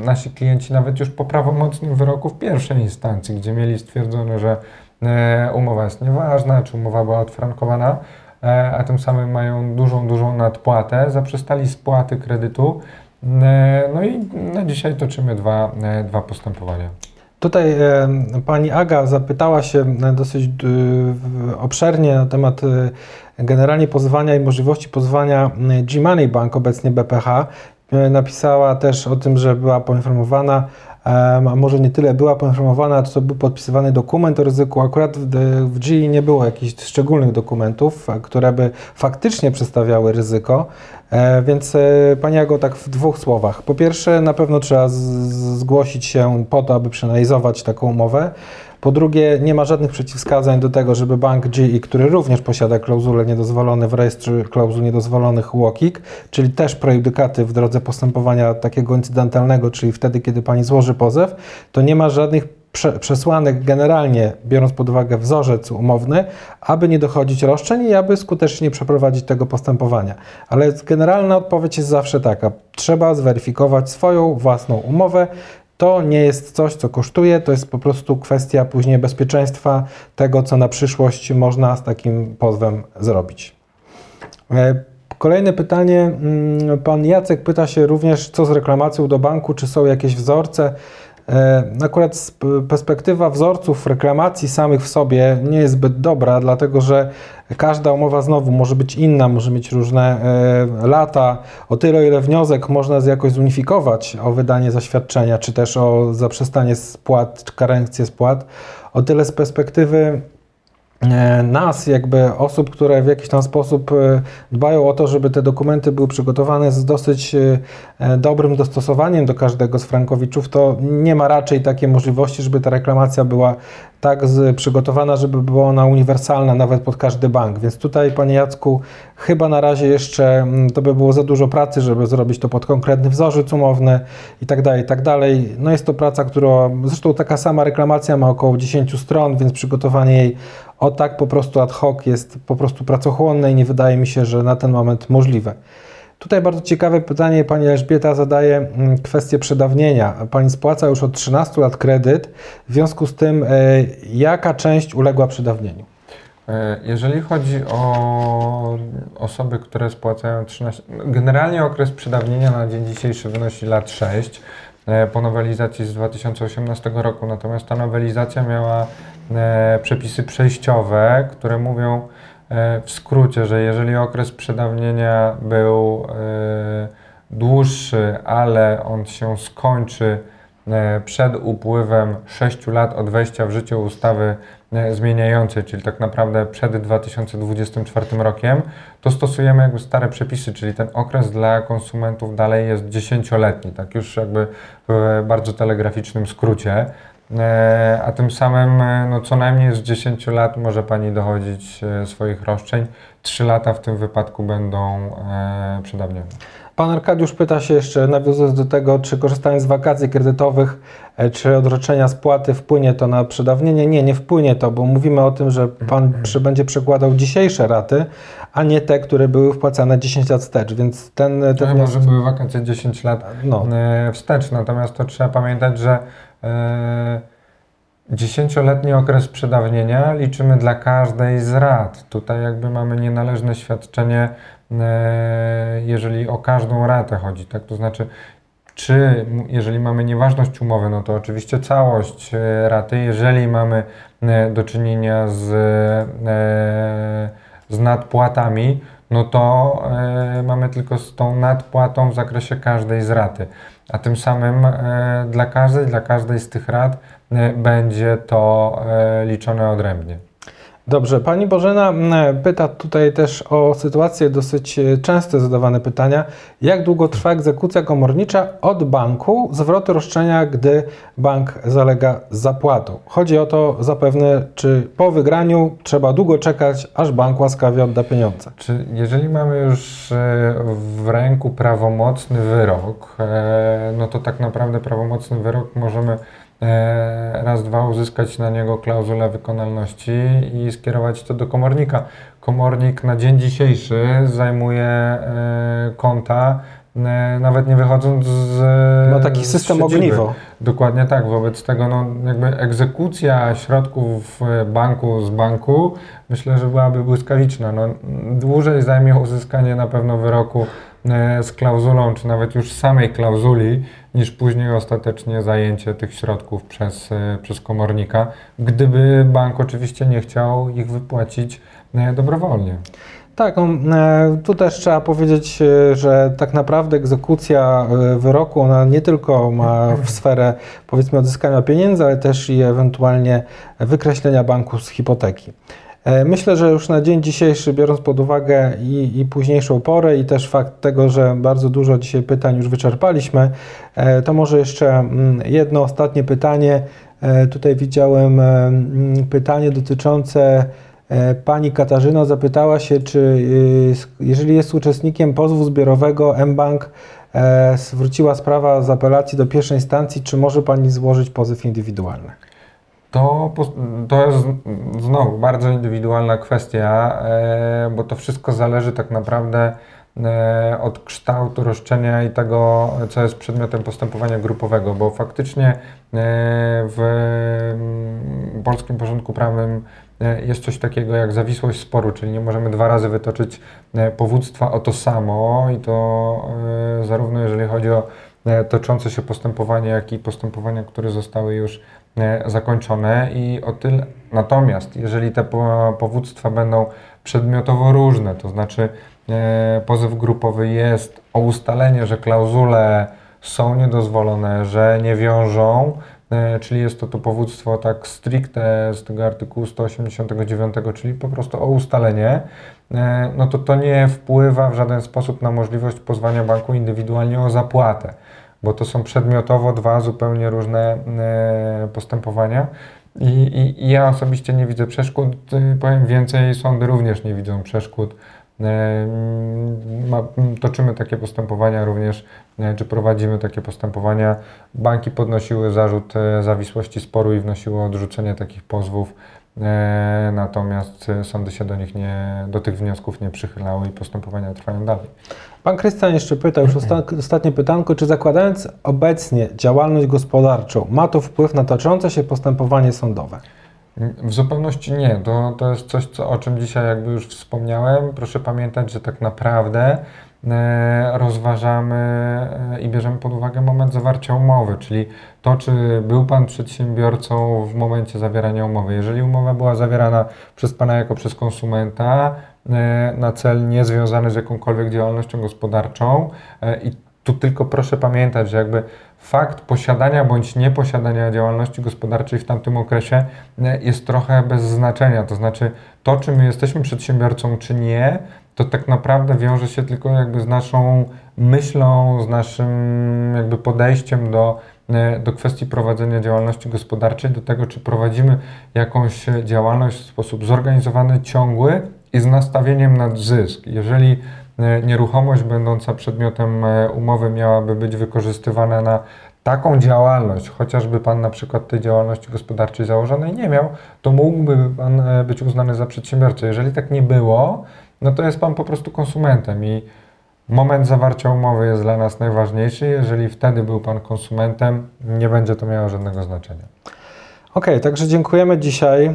nasi klienci nawet już po prawomocnym wyroku w pierwszej instancji, gdzie mieli stwierdzone, że e, umowa jest nieważna, czy umowa była odfrankowana, e, a tym samym mają dużą, dużą nadpłatę, zaprzestali spłaty kredytu, e, no i na dzisiaj toczymy dwa, e, dwa postępowania. Tutaj e, pani Aga zapytała się e, dosyć e, obszernie na temat generalnie pozwania i możliwości pozwania G-Money Bank, obecnie BPH. Napisała też o tym, że była poinformowana, a może nie tyle była poinformowana, co był podpisywany dokument o ryzyku. Akurat w G nie było jakichś szczególnych dokumentów, które by faktycznie przedstawiały ryzyko. E, więc e, Pani Ago, tak w dwóch słowach. Po pierwsze, na pewno trzeba zgłosić się po to, aby przeanalizować taką umowę. Po drugie, nie ma żadnych przeciwwskazań do tego, żeby bank GE, który również posiada klauzule niedozwolone w rejestrze klauzul niedozwolonych UOKiK, czyli też prejudykaty w drodze postępowania takiego incydentalnego, czyli wtedy, kiedy pani złoży pozew, to nie ma żadnych przesłanek generalnie, biorąc pod uwagę wzorzec umowny, aby nie dochodzić roszczeń i aby skutecznie przeprowadzić tego postępowania. Ale generalna odpowiedź jest zawsze taka: trzeba zweryfikować swoją własną umowę. To nie jest coś, co kosztuje, to jest po prostu kwestia później bezpieczeństwa tego, co na przyszłość można z takim pozwem zrobić. E, kolejne pytanie. Mm, pan Jacek pyta się również, co z reklamacją do banku, czy są jakieś wzorce. E, akurat perspektywa wzorców reklamacji samych w sobie nie jest zbyt dobra, dlatego że każda umowa znowu może być inna, może mieć różne e, lata. O tyle, ile wniosek można jakoś zunifikować o wydanie zaświadczenia, czy też o zaprzestanie spłat, czy karencję spłat, o tyle z perspektywy nas, jakby osób, które w jakiś tam sposób e, dbają o to, żeby te dokumenty były przygotowane z dosyć e, dobrym dostosowaniem do każdego z frankowiczów, to nie ma raczej takiej możliwości, żeby ta reklamacja była tak przygotowana, żeby była ona uniwersalna nawet pod każdy bank. Więc tutaj, Panie Jacku, chyba na razie jeszcze mm, to by było za dużo pracy, żeby zrobić to pod konkretny wzorzec umowny i tak dalej, i tak dalej. No jest to praca, która, zresztą taka sama reklamacja ma około 10 stron, więc przygotowanie jej o tak po prostu ad hoc jest po prostu pracochłonne i nie wydaje mi się, że na ten moment możliwe. Tutaj bardzo ciekawe pytanie Pani Elżbieta zadaje mm, kwestię przedawnienia. Pani spłaca już od 13 lat kredyt, w związku z tym e, jaka część uległa przedawnieniu? E, jeżeli chodzi o osoby, które spłacają 13, generalnie okres przedawnienia na dzień dzisiejszy wynosi lat 6 e, po nowelizacji z 2018 roku, natomiast ta nowelizacja miała przepisy przejściowe, które mówią, E, w skrócie, że jeżeli okres przedawnienia był e, dłuższy, ale on się skończy e, przed upływem 6 lat od wejścia w życie ustawy zmieniającej, czyli tak naprawdę przed 2024 rokiem, to stosujemy jakby stare przepisy, czyli ten okres dla konsumentów dalej jest dziesięcioletni, tak już jakby w bardzo telegraficznym skrócie. E, a tym samym e, no, co najmniej z 10 lat może Pani dochodzić e, swoich roszczeń. 3 lata w tym wypadku będą przedawnione. Pan Arkadiusz pyta się jeszcze, nawiązując do tego, czy korzystając z wakacji kredytowych, czy odroczenia spłaty wpłynie to na przedawnienie? Nie, nie wpłynie to, bo mówimy o tym, że Pan mhm. będzie przekładał dzisiejsze raty, a nie te, które były wpłacane 10 lat wstecz, więc ten... ten to chyba, że były wakacje 10 lat no. wstecz, natomiast to trzeba pamiętać, że dziesięcioletni okres przedawnienia liczymy dla każdej z rat. Tutaj jakby mamy nienależne świadczenie, e, jeżeli o każdą ratę chodzi, tak? To znaczy, czy jeżeli mamy nieważność umowy, no to oczywiście całość e, raty. Jeżeli mamy do czynienia z, z nadpłatami, no to mamy tylko z tą nadpłatą w zakresie każdej z raty a tym samym e, dla każdej, dla każdej z tych rad e, będzie to e, liczone odrębnie. Dobrze, Pani Bożena pyta tutaj też o sytuację dosyć często zadawane pytania. Jak długo trwa egzekucja komornicza od banku, zwrotu roszczenia, gdy bank zalega z zapłatą? Chodzi o to zapewne, czy po wygraniu trzeba długo czekać, aż bank łaskawie odda pieniądze. Czy jeżeli mamy już w ręku prawomocny wyrok, no to tak naprawdę prawomocny wyrok możemy E, raz, dwa uzyskać na niego klauzulę wykonalności i skierować to do komornika. Komornik na dzień dzisiejszy zajmuje e, konta, e, nawet nie wychodząc z. Ma taki system ogniwo. Dokładnie tak. Wobec tego no, jakby egzekucja środków banku z banku myślę, że byłaby błyskawiczna. No, dłużej zajmie uzyskanie na pewno wyroku z klauzulą, czy nawet już samej klauzuli, niż później ostatecznie zajęcie tych środków przez, e, przez komornika, gdyby bank oczywiście nie chciał ich wypłacić e, dobrowolnie. Tak, e, tu też trzeba powiedzieć, że tak naprawdę egzekucja wyroku ona nie tylko ma w sferę powiedzmy odzyskania pieniędzy, ale też i ewentualnie wykreślenia banku z hipoteki. E, myślę, że już na dzień dzisiejszy, biorąc pod uwagę i, i, późniejszą porę, i też fakt tego, że bardzo dużo dzisiaj pytań już wyczerpaliśmy, e, to może jeszcze mm, jedno ostatnie pytanie. E, tutaj widziałem mm, pytanie dotyczące Pani Katarzyna zapytała się, czy jeżeli jest uczestnikiem pozwu zbiorowego mBank zwróciła sprawa z apelacji do pierwszej instancji, czy może Pani złożyć pozew indywidualny? To, to jest znowu bardzo indywidualna kwestia, e, bo to wszystko zależy tak naprawdę e, od kształtu roszczenia i tego, co jest przedmiotem postępowania grupowego, bo faktycznie e, w mm, polskim porządku prawnym jest coś takiego jak zawisłość sporu, czyli nie możemy dwa razy wytoczyć powództwa o to samo i to zarówno jeżeli chodzi o toczące się postępowanie, jak i postępowania, które zostały już zakończone i o tyle. Natomiast jeżeli te powództwa będą przedmiotowo różne, to znaczy e, pozew grupowy jest o ustalenie, że klauzule są niedozwolone, że nie wiążą, e, czyli jest to to powództwo tak stricte z tego artykułu 189, czyli po prostu o ustalenie, e, no to to nie wpływa w żaden sposób na możliwość pozwania banku indywidualnie o zapłatę, bo to są przedmiotowo dwa zupełnie różne e, postępowania. I, i, I ja osobiście nie widzę przeszkód. Y, Powiem więcej, sądy również nie widzą przeszkód. E, ma, toczymy takie postępowania również, e, czy prowadzimy takie postępowania. Banki podnosiły zarzut e, zawisłości sporu i wnosiły odrzucenie takich pozwów. E, Natomiast e, sądy się do nich nie, do tych wniosków nie przychylały i postępowania trwają dalej. Pan Krystian jeszcze pytał, już osta- ostatnie pytanko, czy zakładając obecnie działalność gospodarczą, ma to wpływ na toczące się postępowanie sądowe? W zupełności nie. To, to jest coś, co, o czym dzisiaj jakby już wspomniałem. Proszę pamiętać, że tak naprawdę rozważamy e, i bierzemy pod uwagę moment zawarcia umowy, czyli to, czy był Pan przedsiębiorcą w momencie zawierania umowy. Jeżeli umowa była zawierana przez Pana jako przez konsumenta e, na cel niezwiązany z jakąkolwiek działalnością gospodarczą e, i tu tylko proszę pamiętać, że jakby fakt posiadania bądź nieposiadania działalności gospodarczej w tamtym okresie e, jest trochę bez znaczenia. To znaczy, to czy my jesteśmy przedsiębiorcą, czy nie, to tak naprawdę wiąże się tylko jakby z naszą myślą, z naszym jakby podejściem do, e, do kwestii prowadzenia działalności gospodarczej, do tego, czy prowadzimy jakąś działalność w sposób zorganizowany, ciągły i z nastawieniem na zysk. Jeżeli e, nieruchomość będąca przedmiotem e, umowy miałaby być wykorzystywana na taką działalność, chociażby Pan na przykład tej działalności gospodarczej założonej nie miał, to mógłby Pan być uznany za przedsiębiorcę. Jeżeli tak nie było, no to jest Pan po prostu konsumentem i moment zawarcia umowy jest dla nas najważniejszy. Jeżeli wtedy był Pan konsumentem, nie będzie to miało żadnego znaczenia. Okej, także dziękujemy dzisiaj.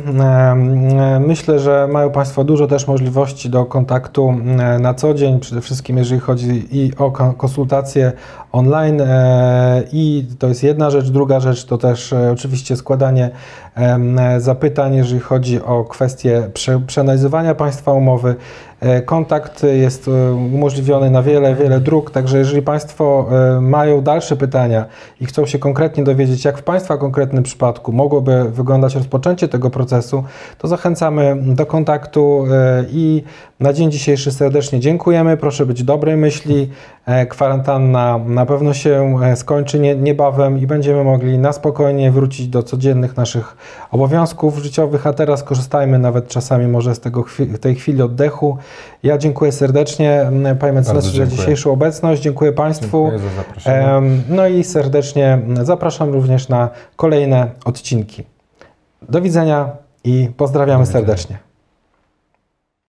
Myślę, że mają Państwo dużo też możliwości do kontaktu na co dzień, przede wszystkim jeżeli chodzi i o ko- konsultacje online e, i to jest jedna rzecz. Druga rzecz to też e, oczywiście składanie e, zapytań, jeżeli chodzi o kwestie prze, przeanalizowania Państwa umowy. E, Kontakt jest e, umożliwiony na wiele, wiele dróg, także jeżeli Państwo e, mają dalsze pytania i chcą się konkretnie dowiedzieć, jak w Państwa konkretnym przypadku mogłoby wyglądać rozpoczęcie tego procesu, to zachęcamy do kontaktu i na dzień dzisiejszy serdecznie dziękujemy. Proszę być dobrej myśli. Kwarantanna na pewno się skończy nie- niebawem i będziemy mogli na spokojnie wrócić do codziennych naszych obowiązków życiowych, a teraz korzystajmy nawet czasami może z tego tej chwili oddechu. Ja dziękuję serdecznie Panie Mecenasie za dzisiejszą obecność. Dziękuję Państwu. Dziękuję za zaproszenie. No i serdecznie zapraszam również na kolejne odcinki. Do widzenia i pozdrawiamy Do widzenia. serdecznie.